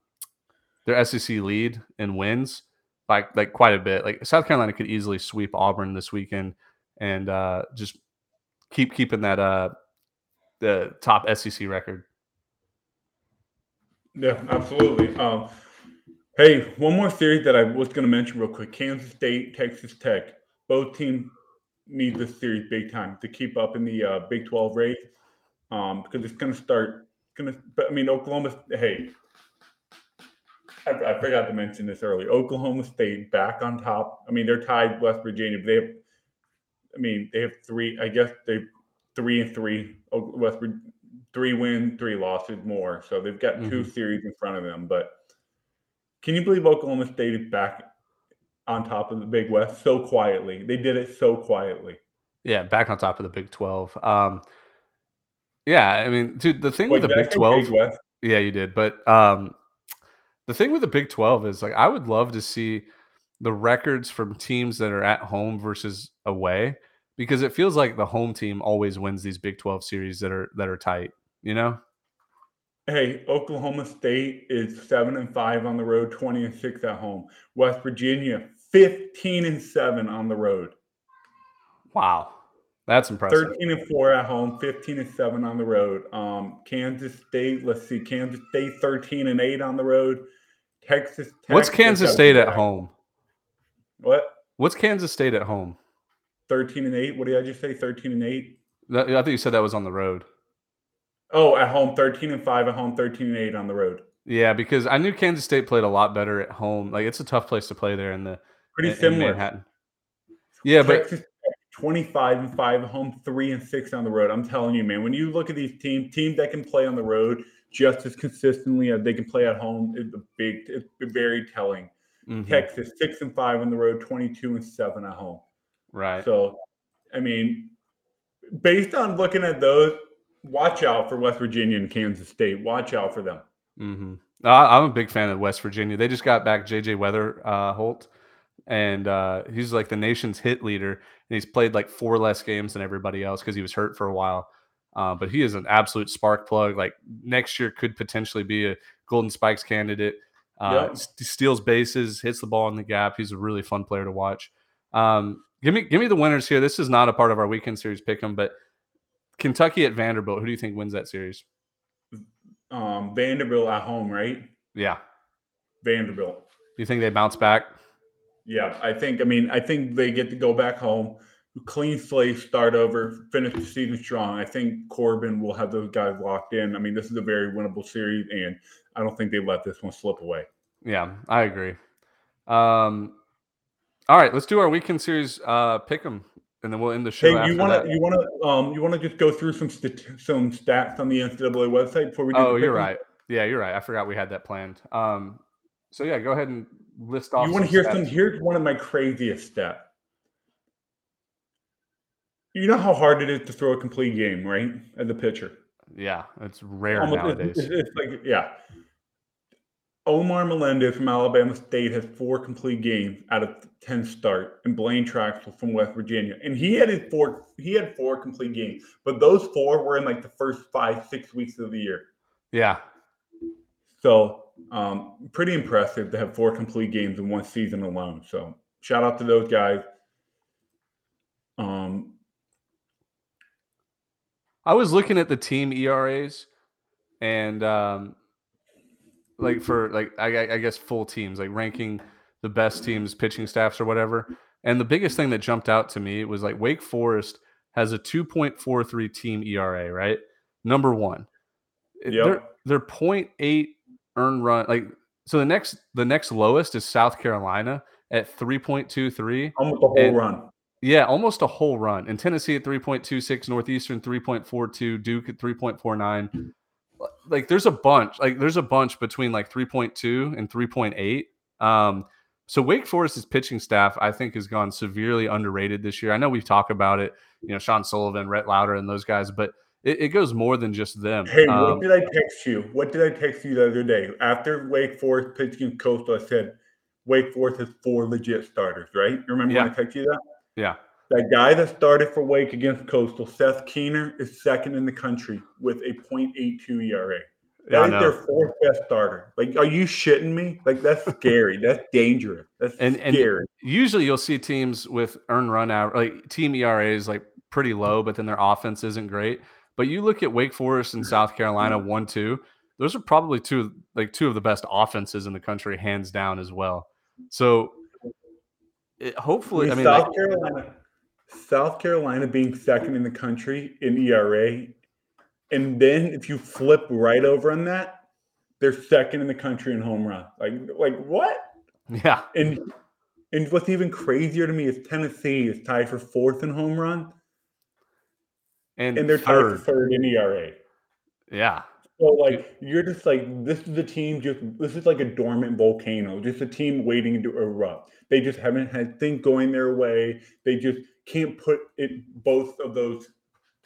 their SEC lead in wins by like quite a bit. Like South Carolina could easily sweep Auburn this weekend and uh, just keep keeping that uh the top SEC record. Yeah, absolutely. Um, hey, one more series that I was going to mention real quick: Kansas State, Texas Tech. Both teams need this series big time to keep up in the uh, Big Twelve race um, because it's going to start. Going to, but I mean, Oklahoma. Hey, I, I, forgot to mention this earlier. Oklahoma State back on top. I mean, they're tied West Virginia. But they have. I mean, they have three. I guess they three and three. West three wins, three losses more. So they've got mm-hmm. two series in front of them. But can you believe Oklahoma State is back on top of the Big West so quietly? They did it so quietly. Yeah, back on top of the Big Twelve. Um, yeah, I mean, dude, the thing Wait, with the Big Twelve. Yeah, you did, but um, the thing with the Big Twelve is like I would love to see the records from teams that are at home versus away because it feels like the home team always wins these Big 12 series that are that are tight you know? Hey, Oklahoma State is seven and five on the road, 20 and six at home. West Virginia, 15 and seven on the road. Wow. That's impressive. 13 and four at home, 15 and seven on the road. Um, Kansas State, let's see, Kansas State 13 and eight on the road. Texas. Tech, What's Kansas State at home? What? What's Kansas State at home? 13 and eight. What did I just say? 13 and eight. I think you said that was on the road. Oh, at home, thirteen and five at home, thirteen and eight on the road. Yeah, because I knew Kansas State played a lot better at home. Like it's a tough place to play there in the pretty in, similar. In Manhattan. Yeah, Texas but 25 and 5 at home, 3 and 6 on the road. I'm telling you, man, when you look at these teams, teams that can play on the road just as consistently as they can play at home, it's a big, it's very telling. Mm-hmm. Texas, 6 and 5 on the road, 22 and 7 at home. Right. So, I mean, based on looking at those, watch out for West Virginia and Kansas State. Watch out for them. Mm-hmm. I'm a big fan of West Virginia. They just got back JJ Weather uh, Holt, and uh, he's like the nation's hit leader. And he's played like four less games than everybody else because he was hurt for a while. Uh, but he is an absolute spark plug. Like next year could potentially be a Golden Spikes candidate. Uh, yep. Steals bases, hits the ball in the gap. He's a really fun player to watch. Um, give me give me the winners here. This is not a part of our weekend series Pick pick 'em, but Kentucky at Vanderbilt. Who do you think wins that series? Um, Vanderbilt at home, right? Yeah. Vanderbilt. You think they bounce back? Yeah, I think. I mean, I think they get to go back home, clean slate, start over, finish the season strong. I think Corbin will have those guys locked in. I mean, this is a very winnable series, and I don't think they let this one slip away. Yeah, I agree. Um, all right, let's do our weekend series uh, them, and then we'll end the show. Hey, you want to you want to um you want to just go through some st- some stats on the NCAA website before we do? Oh, you're right. Yeah, you're right. I forgot we had that planned. Um, so yeah, go ahead and list off. You want to hear stats. some? Here's one of my craziest steps. You know how hard it is to throw a complete game, right? As a pitcher. Yeah, it's rare Almost, nowadays. It's, it's like yeah. Omar Melendez from Alabama State has four complete games out of ten start, and Blaine Traxel from West Virginia, and he had his four. He had four complete games, but those four were in like the first five, six weeks of the year. Yeah. So, um, pretty impressive to have four complete games in one season alone. So, shout out to those guys. Um, I was looking at the team ERAs, and um, like for like I, I guess full teams, like ranking the best teams, pitching staffs or whatever. And the biggest thing that jumped out to me was like Wake Forest has a 2.43 team ERA, right? Number one. Yep. They're they're 0.8 earn run like so the next the next lowest is South Carolina at 3.23. Almost a whole and, run. Yeah, almost a whole run. And Tennessee at 3.26, Northeastern 3.42, Duke at 3.49 like there's a bunch like there's a bunch between like 3.2 and 3.8 um so wake forest's pitching staff i think has gone severely underrated this year i know we've talked about it you know sean sullivan rhett lowder and those guys but it, it goes more than just them hey um, what did i text you what did i text you the other day after wake forest pitching coastal i said wake forest has four legit starters right You remember yeah. when i texted you that yeah that guy that started for Wake against Coastal, Seth Keener, is second in the country with a .82 ERA. That yeah, is their fourth best starter. Like, are you shitting me? Like, that's scary. that's dangerous. That's and, scary. And usually, you'll see teams with earn run out, like team ERA is like pretty low, but then their offense isn't great. But you look at Wake Forest and South Carolina one two. those are probably two like two of the best offenses in the country, hands down as well. So it, hopefully, I mean, South like, Carolina, South Carolina being second in the country in ERA, and then if you flip right over on that, they're second in the country in home run. Like, like what? yeah, And and what's even crazier to me is Tennessee is tied for fourth in home run, and, and they're tied third, for third in ERA. yeah, So like you're just like this is a team just this is like a dormant volcano, just a team waiting to erupt. They just haven't had things going their way. They just can't put it both of those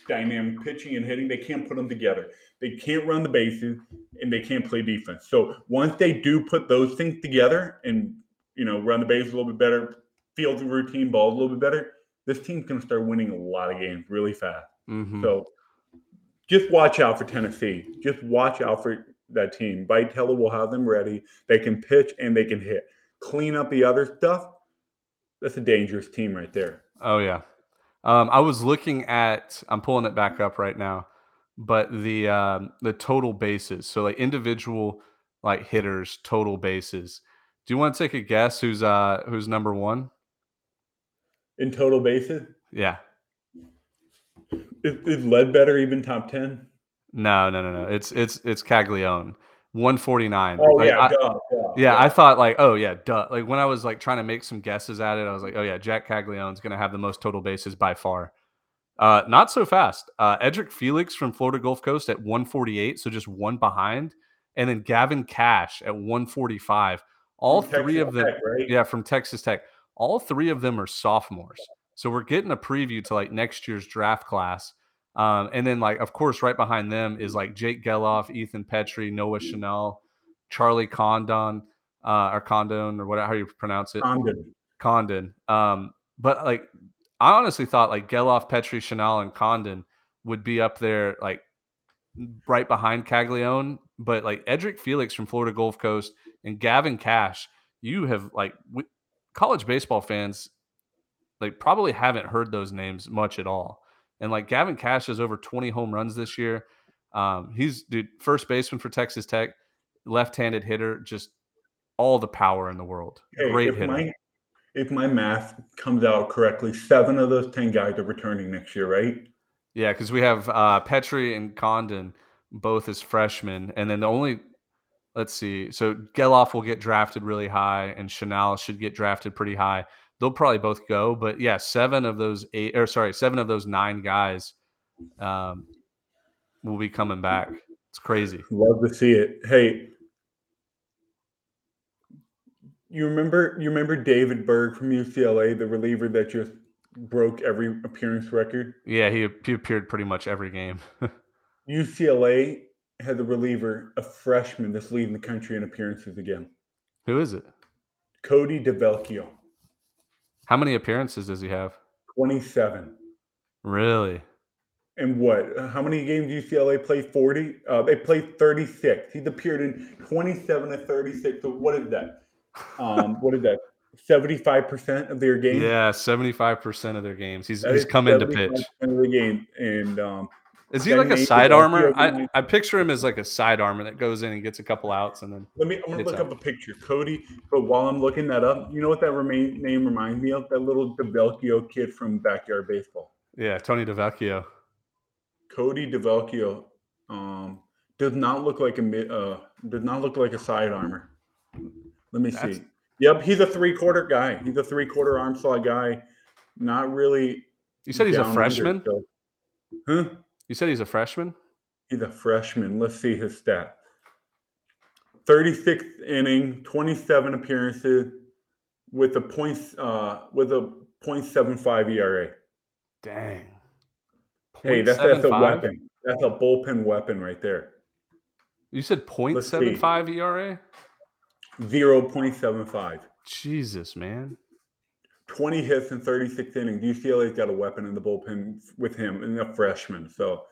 dynamic pitching and hitting. They can't put them together. They can't run the bases and they can't play defense. So once they do put those things together and you know run the bases a little bit better, field the routine balls a little bit better, this team's gonna start winning a lot of games really fast. Mhm. So just watch out for Tennessee. Just watch out for that team. Vitello will have them ready. They can pitch and they can hit. Clean up the other stuff. That's a dangerous team right there. Oh yeah. Um, I was looking at. I'm pulling it back up right now, but the um, the total bases. So like individual like hitters total bases. Do you want to take a guess who's uh who's number one? In total bases, Yeah. Is, is Ledbetter even top 10? No, no, no, no. It's it's it's Caglianone. 149. Oh, Like, yeah, I- duh, duh, yeah, duh. I thought like, oh yeah, duh. Like when I was like trying to make some guesses at it, I was like, oh yeah, Jack Caglianone's gonna have the most total bases by far. Uh, not so fast. Uh, Edric Felix from Florida Gulf Coast at 148, so just one behind, and then Gavin Kash at 145. All From three Texas of them, Tech, right? yeah, from Texas Tech. All three of them are sophomores, so we're getting a preview to like next year's draft class. Um, and then like, of course, right behind them is like Jake Gelof, Ethan Petry, Noah Schanuel, Charlie Condon, uh, or Condon, or whatever how you pronounce it. Condon. Condon. Um, but like I honestly thought like Gelof, Petry, Schanuel, and Condon would be up there like right behind Caglianone. But like Edric Felix from Florida Gulf Coast and Gavin Kash, you have like we, college baseball fans like probably haven't heard those names much at all. And like Gavin Kash has over 20 home runs this year. Um, he's dude, first baseman for Texas Tech, left-handed hitter, just all the power in the world. Hey, Great if hitter. my if my math comes out correctly, seven of those ten guys are returning next year, right? Yeah, because we have uh, Petry and Condon both as freshmen, and then the only let's see, so Gelof will get drafted really high, and Schanuel should get drafted pretty high. They'll probably both go, but yeah, seven of those eight, or sorry, seven of those nine guys um, will be coming back. It's crazy. Love to see it. Hey, you remember you remember David Berg from UCLA, the reliever that just broke every appearance record? Yeah, he, he appeared pretty much every game. UCLA had the reliever, a freshman that's leading the country in appearances again. Who is it? Cody DeVelchio, How many appearances does he have? 27. Really? And what? How many games UCLA played? 40? Uh, they played 36. He's appeared in 27 to 36. So what is that? Um, what is that? 75% of their games? Yeah, seventy-five percent of their games. He's That he's come in to 75% pitch. Of the game. And um, Is he like a side armor? I, I picture him as like a side armor that goes in and gets a couple outs and then let me, I'm to look out. up a picture. Cody, but while I'm looking that up, you know what that remain, name reminds me of? That little DeVelchio kid from Backyard Baseball. yeah, Tony DeVecchio. Cody DeVelchio um, does not look like a mid, uh, does not look like a side armor. Let me That's- see. Yep, he's a three quarter guy. He's a three quarter arm slot guy. Not really. You said he's a down under, freshman? so- Huh? You said he's a freshman? He's a freshman. Let's see his stat. 36th inning, 27 appearances with a points uh with a 0.75 ERA. Dang. Hey, that's that's a weapon. That's a bullpen weapon right there. You said Let's 0.75 ERA? 0.75. Jesus, man. 20 hits in 36 innings. UCLA's got a weapon in the bullpen with him and a freshman. So,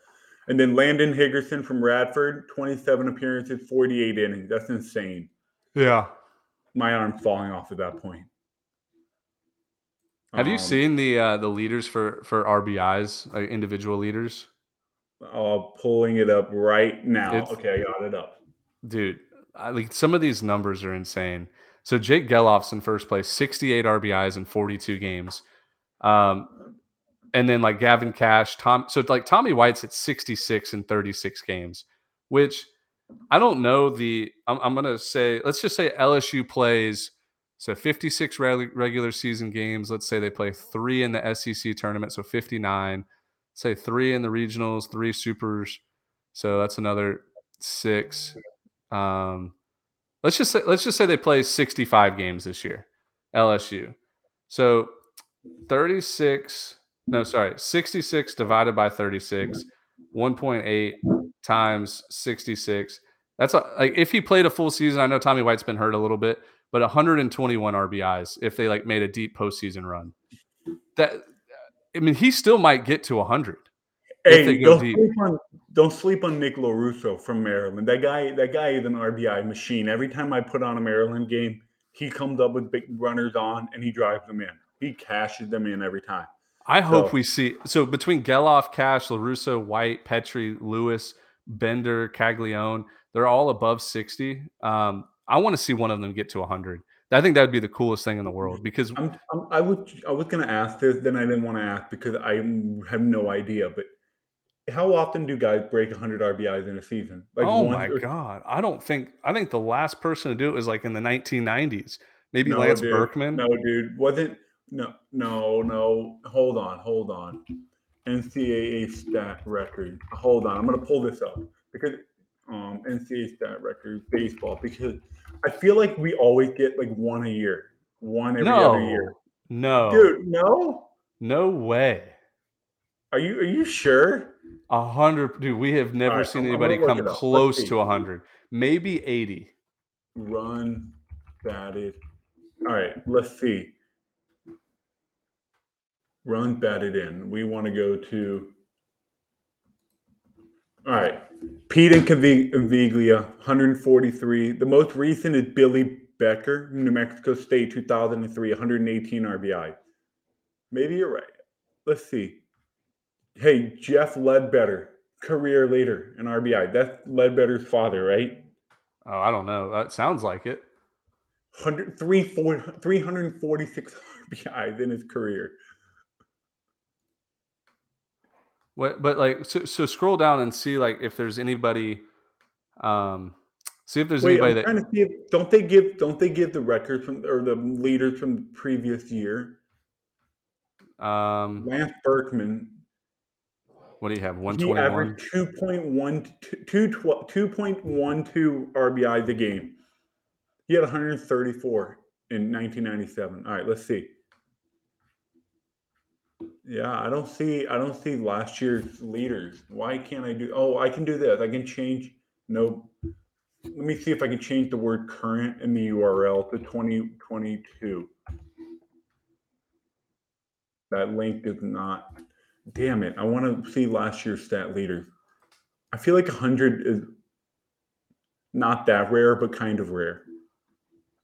and then Landon Higgerson from Radford, 27 appearances, 48 innings. That's insane. Yeah. My arm's falling off at that point. Have you Um, seen the uh, the leaders for for RBIs, like individual leaders? Uh, pulling it up right now. It's- okay, I got it up. dude, I, like some of these numbers are insane. So Jake Gelof's in first place, 68 RBIs in 42 games. Um, and then like Gavin Kash, Tom. So like Tommy White's at 66 in 36 games, which I don't know the. I'm, I'm gonna say let's just say LSU plays so 56 reg- regular season games. Let's say they play three in the SEC tournament, so 59. Say three in the regionals, three supers. So that's another six. Um, let's just say let's just say they play 65 games this year, LSU. So 36, no, sorry, 66 divided by 36, 1.8 times 66. That's a, like if he played a full season. I know Tommy White's been hurt a little bit, but 121 RBIs if they like made a deep postseason run. That I mean, he still might get to 100. Hey, don't sleep, on, don't sleep on Nick Lorusso from Maryland. That guy, that guy is an RBI machine. Every time I put on a Maryland game, he comes up with big runners on and he drives them in. He cashes them in every time. I hope so, we see so between Gelof, Kash, Lorusso, White, Petry, Lewis, Bender, Caglione, they're all above 60. Um, I want to see one of them get to 100. I think that would be the coolest thing in the world because I'm, I'm, i would I was going to ask this, then I didn't want to ask because I have no idea. But how often do guys break 100 RBIs in a season? Like oh my or... god, I don't think I think the last person to do it was like in the 1990s, maybe no, Lance dude. Berkman. No, dude, wasn't no no no. Hold on, hold on. NCAA stat record. Hold on, I'm going to pull this up because um NCAA stat record baseball because I feel like we always get like one a year, one every no, other year. No, dude, no, no way. Are you are you sure? A hundred, dude. We have never right, seen I'm, anybody I'm come close to a hundred, maybe eighty. Run, batted. All right, let's see. Run batted in. We want to go to. All right, Pete Incaviglia, 143. The most recent is Billy Becker, New Mexico State, 2003, 118 RBI. Maybe you're right. Let's see. Hey, Jeff Ledbetter, career leader in RBI. That's Ledbetter's father, right? Oh, I don't know. That sounds like it. 346 RBIs in his career. What, but like, so, so scroll down and see like if there's anybody. Um, see if there's Wait, anybody I'm that. If, don't they give? Don't they give the records from or the leaders from the previous year? Um, Lance Berkman. What do you have? 121? He 2.1, 2.12 RBI the game. He had 134 in 1997. All right, let's see. Yeah, I don't see I don't see last year's leaders. Why can't I do oh I can do this. I can change no let me see if I can change the word current in the URL to 2022. That link is not damn it. I want to see last year's stat leader. I feel like 100 is not that rare, but kind of rare.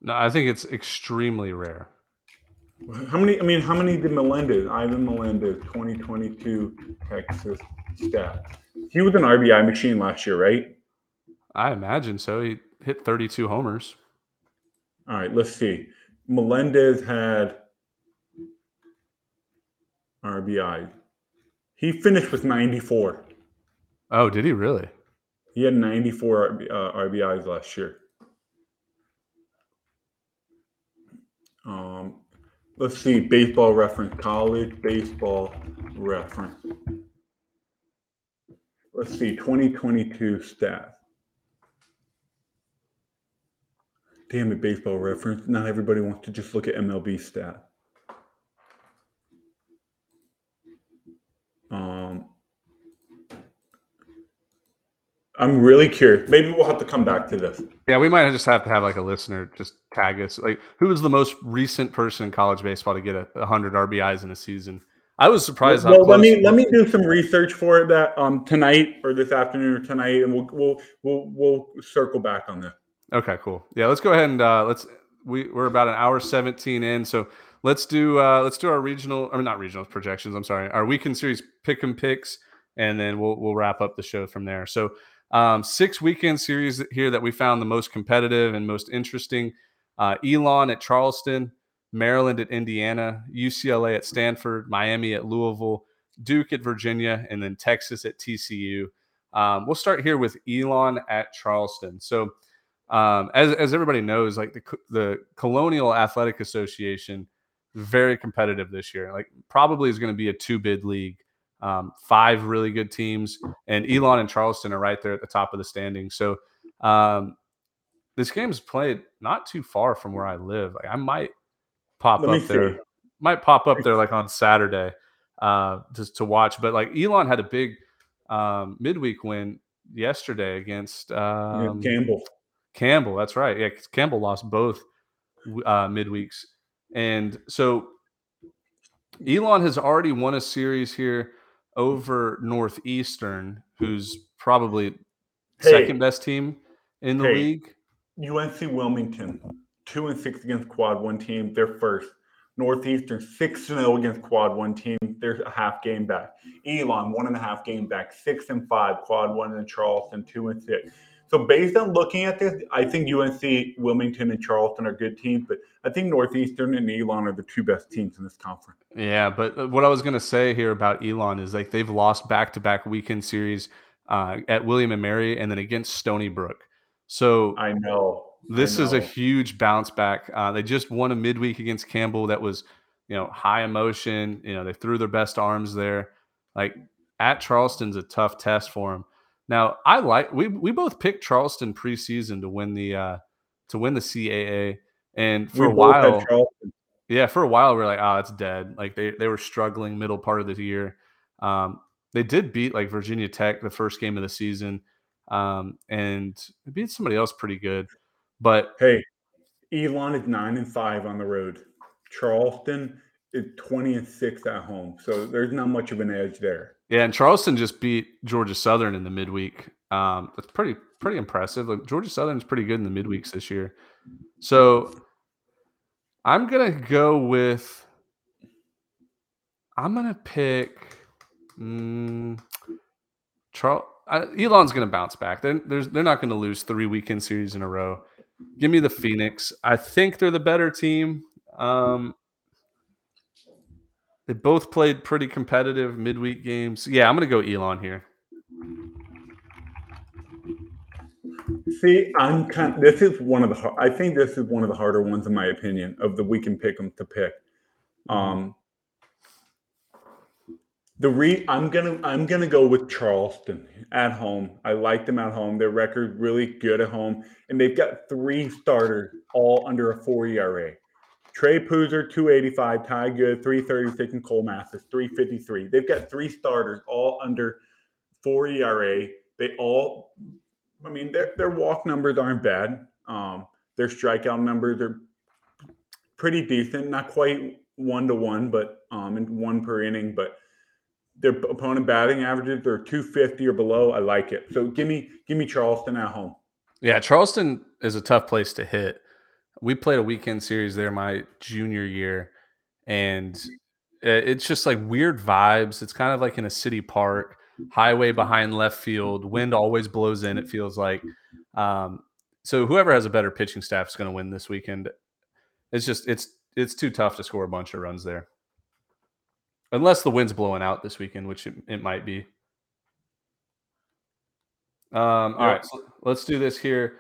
No, I think it's extremely rare. How many? I mean, how many did Melendez? Ivan Melendez, 2022 Texas stat. He was an RBI machine last year, right? I imagine so. He hit 32 homers. All right, let's see. Melendez had RBI. He finished with 94. Oh, did he really? He had 94 uh, RBIs last year. Um, Let's see, baseball reference, college baseball reference. Let's see, 2022 stats. Damn it, baseball reference. Not everybody wants to just look at MLB stat. Um, I'm really curious. Maybe we'll have to come back to this. Yeah, we might just have to have like a listener just tag us. Like, who was the most recent person in college baseball to get a, hundred RBIs in a season? I was surprised. Well, let me let me do some research for it that um tonight or this afternoon or tonight, and we'll we'll we'll we'll circle back on that. Okay, cool. Yeah, let's go ahead and uh, let's we we're about an hour seventeen in, so let's do uh let's do our regional or not regional projections. I'm sorry, our weekend series pick and picks, and then we'll we'll wrap up the show from there. So Um, six weekend series here that we found the most competitive and most interesting. Uh, Elon at Charleston, Maryland at Indiana, UCLA at Stanford, Miami at Louisville, Duke at Virginia, and then Texas at TCU. Um, we'll start here with Elon at Charleston. So, um, as, as everybody knows, like the, the Colonial Athletic Association, very competitive this year. Like, probably is going to be a two bid league. Um, five really good teams, and Elon and Charleston are right there at the top of the standing. So, um, this game is played not too far from where I live. Like, I might pop Let up there, see. might pop up there like on Saturday uh, just to watch. But like Elon had a big um, midweek win yesterday against Yeah, um, Campbell. Campbell. That's right. Yeah, Campbell lost both uh, midweeks, and so Elon has already won a series here over Northeastern, who's probably Hey. second best team in the Hey. league. UNC Wilmington, two and six against quad one team. They're first. Northeastern six and zero against quad one team. They're a half game back. Elon one and a half game back. Six and five. Quad one and Charleston two and six. So based on looking at this, I think UNC Wilmington and Charleston are good teams, but I think Northeastern and Elon are the two best teams in this conference. Yeah, but uh, what I was going to say here about Elon is like they've lost back to back weekend series uh, at William and Mary and then against Stony Brook. So I know. I this is a huge bounce back. Uh, they just won a midweek against Campbell that was, you know, high emotion. You know, they threw their best arms there. Like at Charleston's a tough test for them. Now, I like we we both picked Charleston preseason to win the uh to win the CAA, and for We a while, yeah, for a while we are like, oh, it's dead. Like they they were struggling middle part of the year. Um, they did beat like Virginia Tech the first game of the season, um, and beat somebody else pretty good. But Hey, Elon is nine and five on the road. Charleston is twenty and six at home. So there's not much of an edge there. Yeah, and Charleston just beat Georgia Southern in the midweek. Um, that's pretty pretty impressive. Like Georgia Southern's pretty good in the midweeks this year. So I'm gonna go with. I'm gonna pick. Mm, Charles uh, Elon's gonna bounce back. They're they're not gonna lose three weekend series in a row. Give me the Phoenix. I think they're the better team. Um, they both played pretty competitive midweek games. Yeah, I'm gonna go Elon here. See, I'm kind. This is one of the. I think this is one of the harder ones, in my opinion, of the we can pick them to pick. Um, the re. I'm gonna. I'm gonna go with Charleston at home. I like them at home. Their record really good at home, and they've got three starters all under a four ERA. Trey Pooser, 285, Ty Good, 336, and Cole Masters, 353. They've got three starters all under four ERA. They all, I mean, their, their walk numbers aren't bad. Um, their strikeout numbers are pretty decent, not quite one to one, but um, in one per inning. But their opponent batting averages are 250 or below. I like it. So give me give me Charleston at home. Yeah, Charleston is a tough place to hit. We played a weekend series there my junior year, and it's just like weird vibes. It's kind of like in a city park, highway behind left field. Wind always blows in. It feels like. Um, so whoever has a better pitching staff is going to win this weekend. It's just it's it's too tough to score a bunch of runs there, unless the wind's blowing out this weekend, which it, it might be. Um, all right, so let's do this here.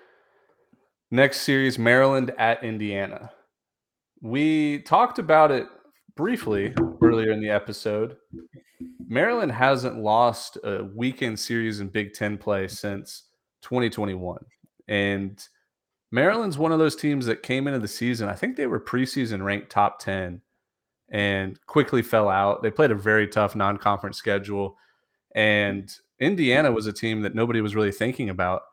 Next series, Maryland at Indiana. We talked about it briefly earlier in the episode. Maryland hasn't lost a weekend series in Big Ten play since 2021. And Maryland's one of those teams that came into the season. I think they were preseason ranked top 10 and quickly fell out. They played a very tough non conference schedule. And Indiana was a team that nobody was really thinking about.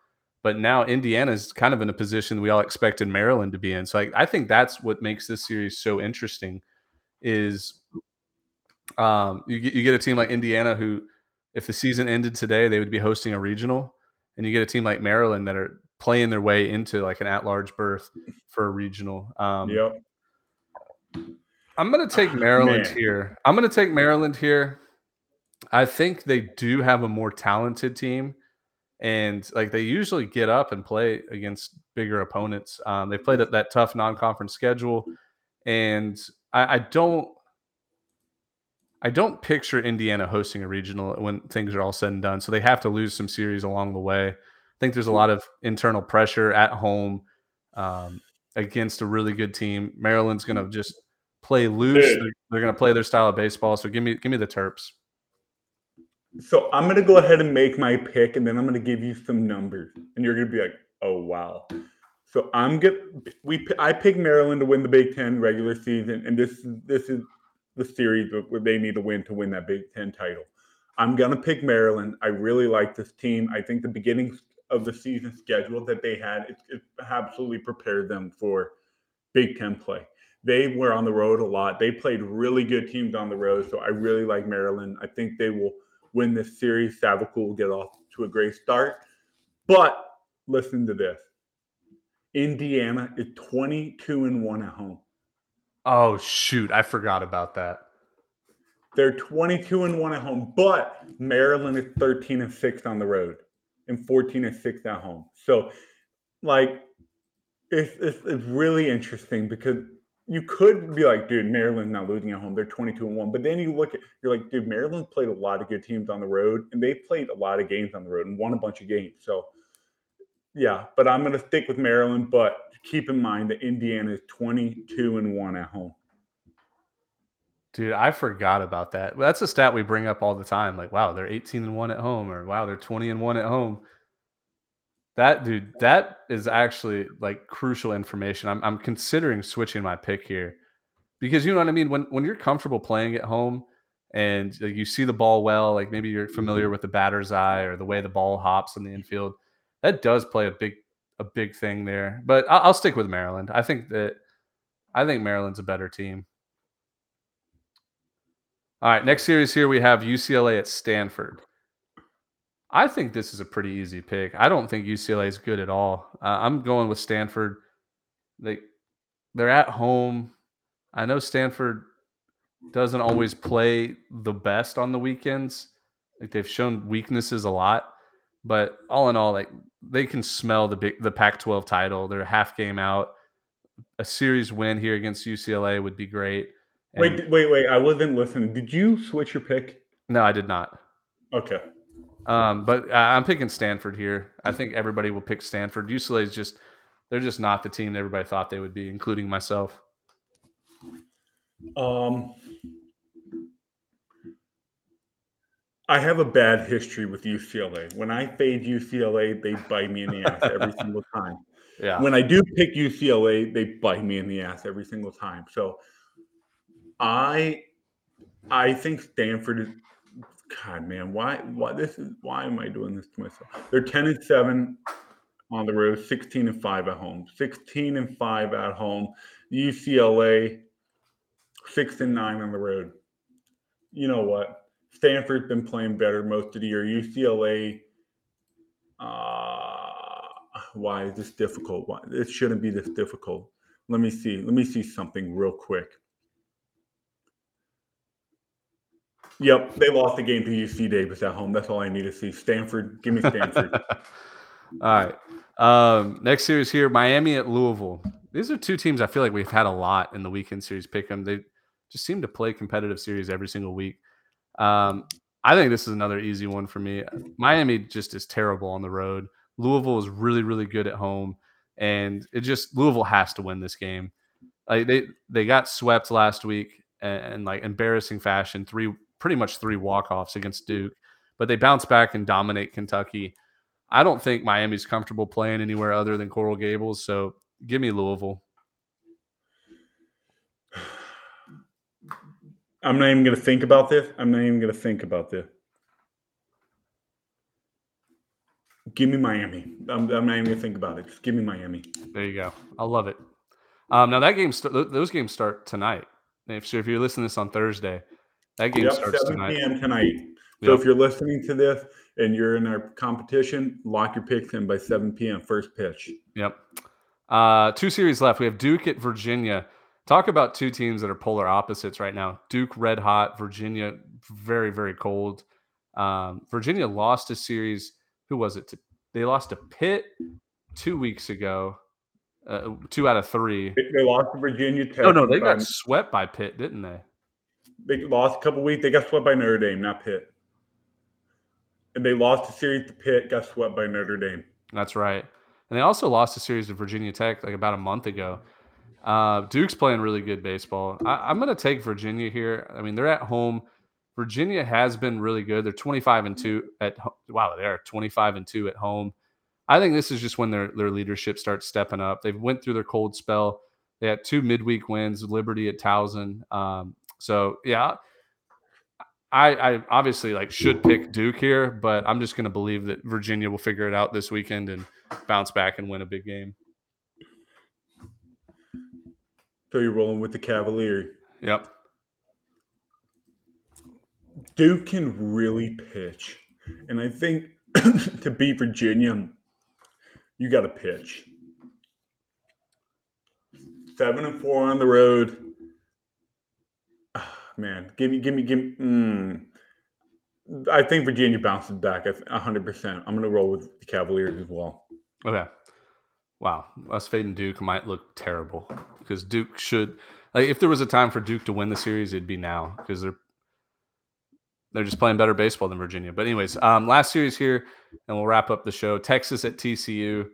But now Indiana's kind of in a position we all expected Maryland to be in. So I, I think that's what makes this series so interesting is um, you, get, you get a team like Indiana who, if the season ended today, they would be hosting a regional. And you get a team like Maryland that are playing their way into like an at large berth for a regional. Um, Yep. I'm going to take Maryland Man. here. I'm going to take Maryland here. I think they do have a more talented team. And like they usually get up and play against bigger opponents. Um, they played that, that tough non-conference schedule, and I, I don't. I don't picture Indiana hosting a regional when things are all said and done. So they have to lose some series along the way. I think there's a lot of internal pressure at home um, against a really good team. Maryland's going to just play loose. They're, they're going to play their style of baseball. So give me give me the Terps. So I'm to go ahead and make my pick, and then I'm to give you some numbers, and you're to be like, "Oh wow." So I'm good. We I picked Maryland to win the Big Ten regular season, and this this is the series where they need to win to win that Big Ten title. I'm gonna pick Maryland. I really like this team. I think the beginning of the season schedule that they had it, it absolutely prepared them for Big Ten play. They were on the road a lot. They played really good teams on the road, so I really like Maryland. I think they will win this series. Savacool will get off to a great start. But listen to this. Indiana is 22 and 1 at home. Oh shoot, I forgot about that. They're 22 and 1 at home, but Maryland is 13 and 6 on the road and 14 and 6 at home. So like it's, it's, it's really interesting because you could be like, dude, Maryland's not losing at home. They're 22 and 1. But then you look at you're like, dude, Maryland played a lot of good teams on the road, and they played a lot of games on the road and won a bunch of games. So yeah, but I'm gonna stick with Maryland, but keep in mind that Indiana is 22 and 1 at home. Dude, I forgot about that. That's a stat we bring up all the time. Like, wow, they're 18 and 1 at home, or wow, they're 20 and 1 at home. That dude, that is actually like crucial information. I'm I'm considering switching my pick here. Because you know what I mean? When when you're comfortable playing at home and like, you see the ball well, like maybe you're mm-hmm. familiar with the batter's eye or the way the ball hops in the infield, that does play a big a big thing there. But I'll, I'll stick with Maryland. I think that I think Maryland's a better team. All right, next series here we have UCLA at Stanford. I think this is a pretty easy pick. I don't think UCLA is good at all. Uh, I'm going with Stanford. They they're at home. I know Stanford doesn't always play the best on the weekends. Like they've shown weaknesses a lot, but all in all, like they can smell the big the Pac-12 title. They're a half game out. A series win here against UCLA would be great. And wait, wait, wait! I wasn't listening. Did you switch your pick? No, I did not. Okay. Um, but I'm picking Stanford here. I think everybody will pick Stanford. UCLA is just they're just not the team that everybody thought they would be, including myself. Um, I have a bad history with UCLA. When I fade UCLA, they bite me in the ass every single time. Yeah. When I do pick UCLA, they bite me in the ass every single time. So I I think Stanford is God man, why why this is why am I doing this to myself? They're 10 and 7 on the road, 16 and 5 at home. 16 and 5 at home. UCLA 6 and 9 on the road. You know what? Stanford's been playing better most of the year. UCLA uh why is this difficult? Why it shouldn't be this difficult. Let me see. Let me see something real quick. Yep, they lost the game to UC Davis at home. That's all I need to see. Stanford, give me Stanford. all right. Um, next series here, Miami at Louisville. These are two teams I feel like we've had a lot in the weekend series pick them. They just seem to play competitive series every single week. Um, I think this is another easy one for me. Miami just is terrible on the road. Louisville is really, really good at home, and it just Louisville has to win this game. Like they they got swept last week and, and like embarrassing fashion, three pretty much three walk-offs against Duke, but they bounce back and dominate Kentucky. I don't think Miami's comfortable playing anywhere other than Coral Gables, so give me Louisville. I'm not even going to think about this. I'm not even going to think about this. Give me Miami. I'm, I'm not even going to think about it. Just give me Miami. There you go. I love it. Um, now that game, st- those games start tonight. If, so if you're listening to this on Thursday, that game yep, starts 7 tonight. p.m. tonight. So Yep. if you're listening to this and you're in our competition, lock your picks in by 7 p.m. first pitch. Yep. Uh, two series left. We have Duke at Virginia. Talk about two teams that are polar opposites right now. Duke red hot, Virginia very very cold. Um, Virginia lost a series. Who was it to They lost to Pitt two weeks ago, uh, two out of three. They, lost to Virginia Tech. Oh no, they got swept by Pitt, didn't they? They lost a couple weeks. They got swept by Notre Dame, not Pitt. And they lost a series to Pitt, got swept by Notre Dame. That's right. And they also lost a series to Virginia Tech like about a month ago. Uh, Duke's playing really good baseball. I, I'm going to take Virginia here. I mean, they're at home. Virginia has been really good. They're 25 and two at wow, they are 25 and two at home. I think this is just when their their leadership starts stepping up. They've went through their cold spell. They had two midweek wins, Liberty at Towson. Um, so yeah, I, I obviously like should pick Duke here, but I'm just going to believe that Virginia will figure it out this weekend and bounce back and win a big game. So you're rolling with the Cavalier. Yep. Duke can really pitch. And I think to beat Virginia, you got to pitch. Seven and four on the road. Man, give me, give me, give me. Mm. I think Virginia bounces back at 100%. I'm going to roll with the Cavaliers as well. Okay. Wow. Us fading Duke might look terrible because Duke should like if there was a time for Duke to win the series, it'd be now because they're they're just playing better baseball than Virginia. But anyways, um, last series here, and we'll wrap up the show. Texas at TCU,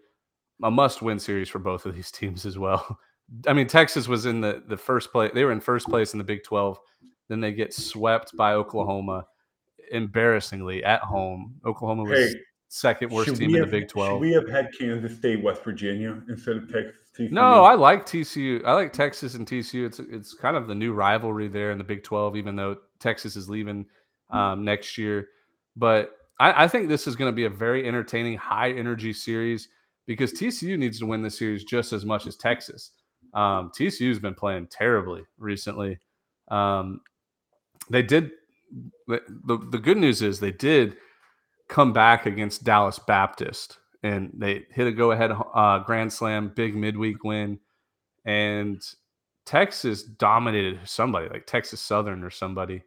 a must-win series for both of these teams as well. I mean, Texas was in the the first place; they were in first place in the Big Twelve. Then they get swept by Oklahoma, embarrassingly at home. Oklahoma was Hey, second worst team in the Big Twelve. Should we have had Kansas State, West Virginia instead of Texas? TCU? No, I like TCU. I like Texas and TCU. It's it's kind of the new rivalry there in the Big Twelve, even though Texas is leaving um, next year. But I, I think this is going to be a very entertaining, high energy series because TCU needs to win this series just as much as Texas. Um, TCU has been playing terribly recently. Um, they did. The, the good news is they did come back against Dallas Baptist and they hit a go ahead uh, grand slam, big midweek win. And Texas dominated somebody like Texas Southern or somebody.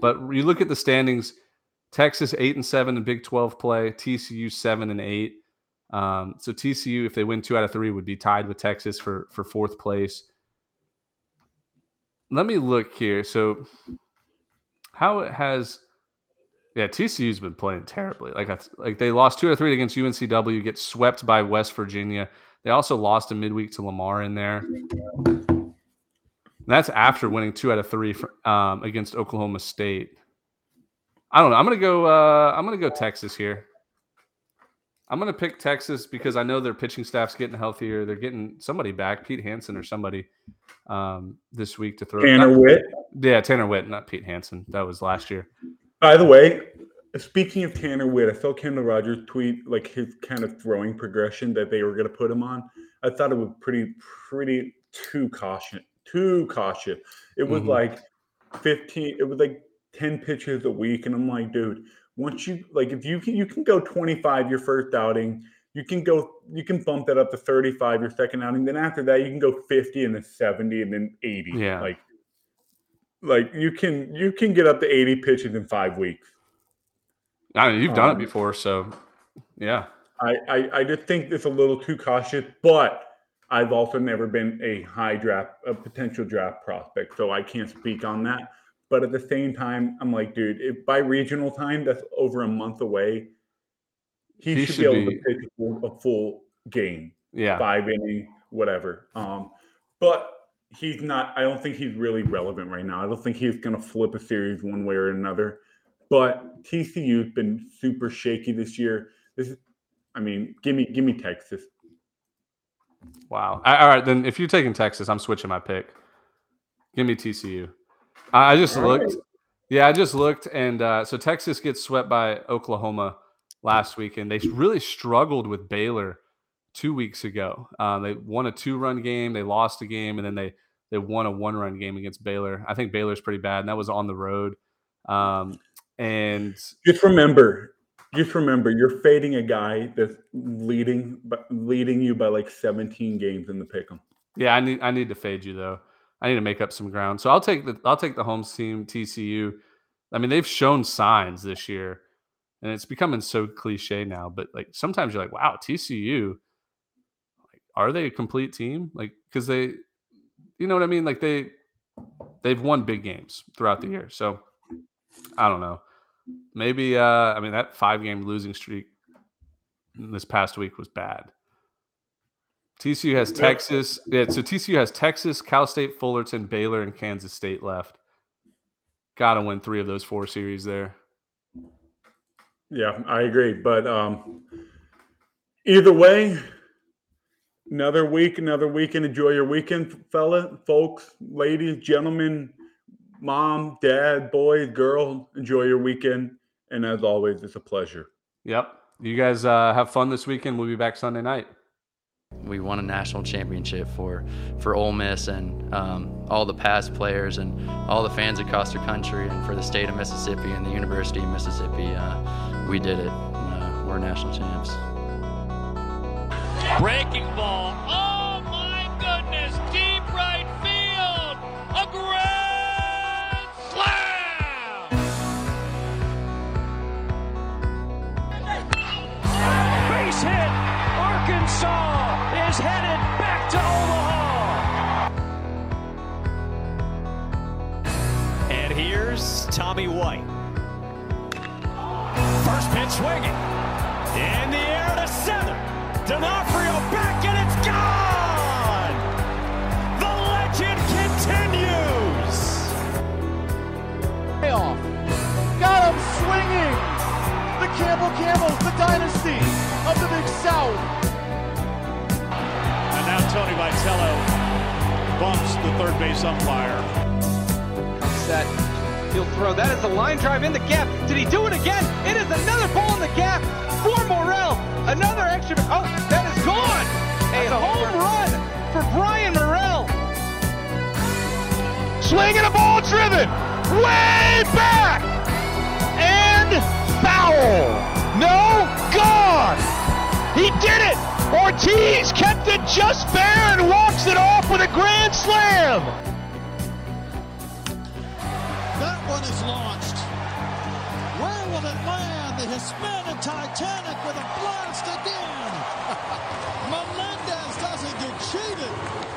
But you look at the standings Texas eight and seven in Big 12 play, TCU seven and eight. Um, so TCU, if they win two out of three, would be tied with Texas for for fourth place. Let me look here. So how it has yeah, TCU's been playing terribly. Like like they lost two or three against UNCW, get swept by West Virginia. They also lost a midweek to Lamar in there. And that's after winning two out of three for, um, against Oklahoma State. I don't know. I'm gonna go. Uh, I'm gonna go Texas here. I'm gonna pick Texas because I know their pitching staff's getting healthier. They're getting somebody back, Pete Hansen or somebody, um, this week to throw. Tanner not- Witt. Yeah, Tanner Witt, not Pete Hansen. That was last year. By the way, speaking of Tanner Witt, I saw Kendall Rogers tweet like his kind of throwing progression that they were going to put him on. I thought it was pretty, pretty too cautious, too cautious. It was Mhm. like 15, it was like 10 pitches a week. And I'm like, dude, once you like, if you can, you can go 25 your first outing, you can go, you can bump that up to 35 your second outing. Then after that, you can go 50 and then 70 and then 80. Yeah. Like, like you can you can get up to 80 pitches in five weeks. I mean, you've done it Um, before, so yeah. I, I I just think it's a little too cautious, but I've also never been a high draft, a potential draft prospect, so I can't speak on that. But at the same time, I'm like, dude, if by regional time, that's over a month away. He, He should, should be able be- to pitch a full, game, Yeah. five inning, whatever. Um, but he's not. I don't think he's really relevant right now. I don't think he's going to flip a series one way or another. But TCU's been super shaky this year. This is, I mean, give me give me Texas. Wow. All right, then if you're taking Texas, I'm switching my pick. Give me TCU. I just All right. looked. Yeah, I just looked, and uh, so Texas gets swept by Oklahoma last week, and they really struggled with Baylor two weeks ago. Um, they won a two-run game, they lost a game, and then they they won a one-run game against Baylor. I think Baylor's pretty bad, and that was on the road. Um, and Just remember, just remember, you're fading a guy that's leading, leading you by like 17 games in the pick'em. Yeah, I need I need to fade you though. I need to make up some ground. So I'll take the I'll take the home team TCU. I mean, they've shown signs this year. and it's becoming so cliche now. But like sometimes you're like, wow, TCU, like, are they a complete team? Like because they, you know what I mean? Like they they've won big games throughout the year. So I don't know. Maybe uh I mean that five game losing streak this past week was bad. TCU has Texas. Yeah, so TCU has Texas, Cal State, Fullerton, Baylor, and Kansas State left. Got to win three of those four series there. Yeah, I agree. But um, either way, another week, another weekend. Enjoy your weekend, fella, folks, ladies, gentlemen, mom, dad, boy, girl. Enjoy your weekend. And as always, it's a pleasure. Yep. You guys uh, have fun this weekend. We'll be back Sunday night. We won a national championship for for Ole Miss and um, all the past players and all the fans across the country and for the state of Mississippi and the University of Mississippi. Uh, we did it. Uh, we're national champs. Breaking ball. Oh my goodness. Deep right field. A grand slam. Base hit. Arkansas is headed back to Omaha. And here's Tommy White. First pitch swinging. In the air to center. D'Onofrio back and it's gone! The legend continues! Payoff. Got him swinging. The Campbell Camels, the dynasty of the Big South. And now Tony Vitello bumps the third base umpire. Set. He'll throw. That is a line drive in the gap. Did he do it again? It is another ball in the gap for Morel. Another extra. Oh, that is gone. A home run for Brian Morrell. Swinging a ball driven way back and foul. No, gone. He did it. Ortiz kept it just bare and walks it off with a grand slam. That one is launched. Where will it land? The Hispanic Titanic with a blast again. Melendez doesn't get cheated.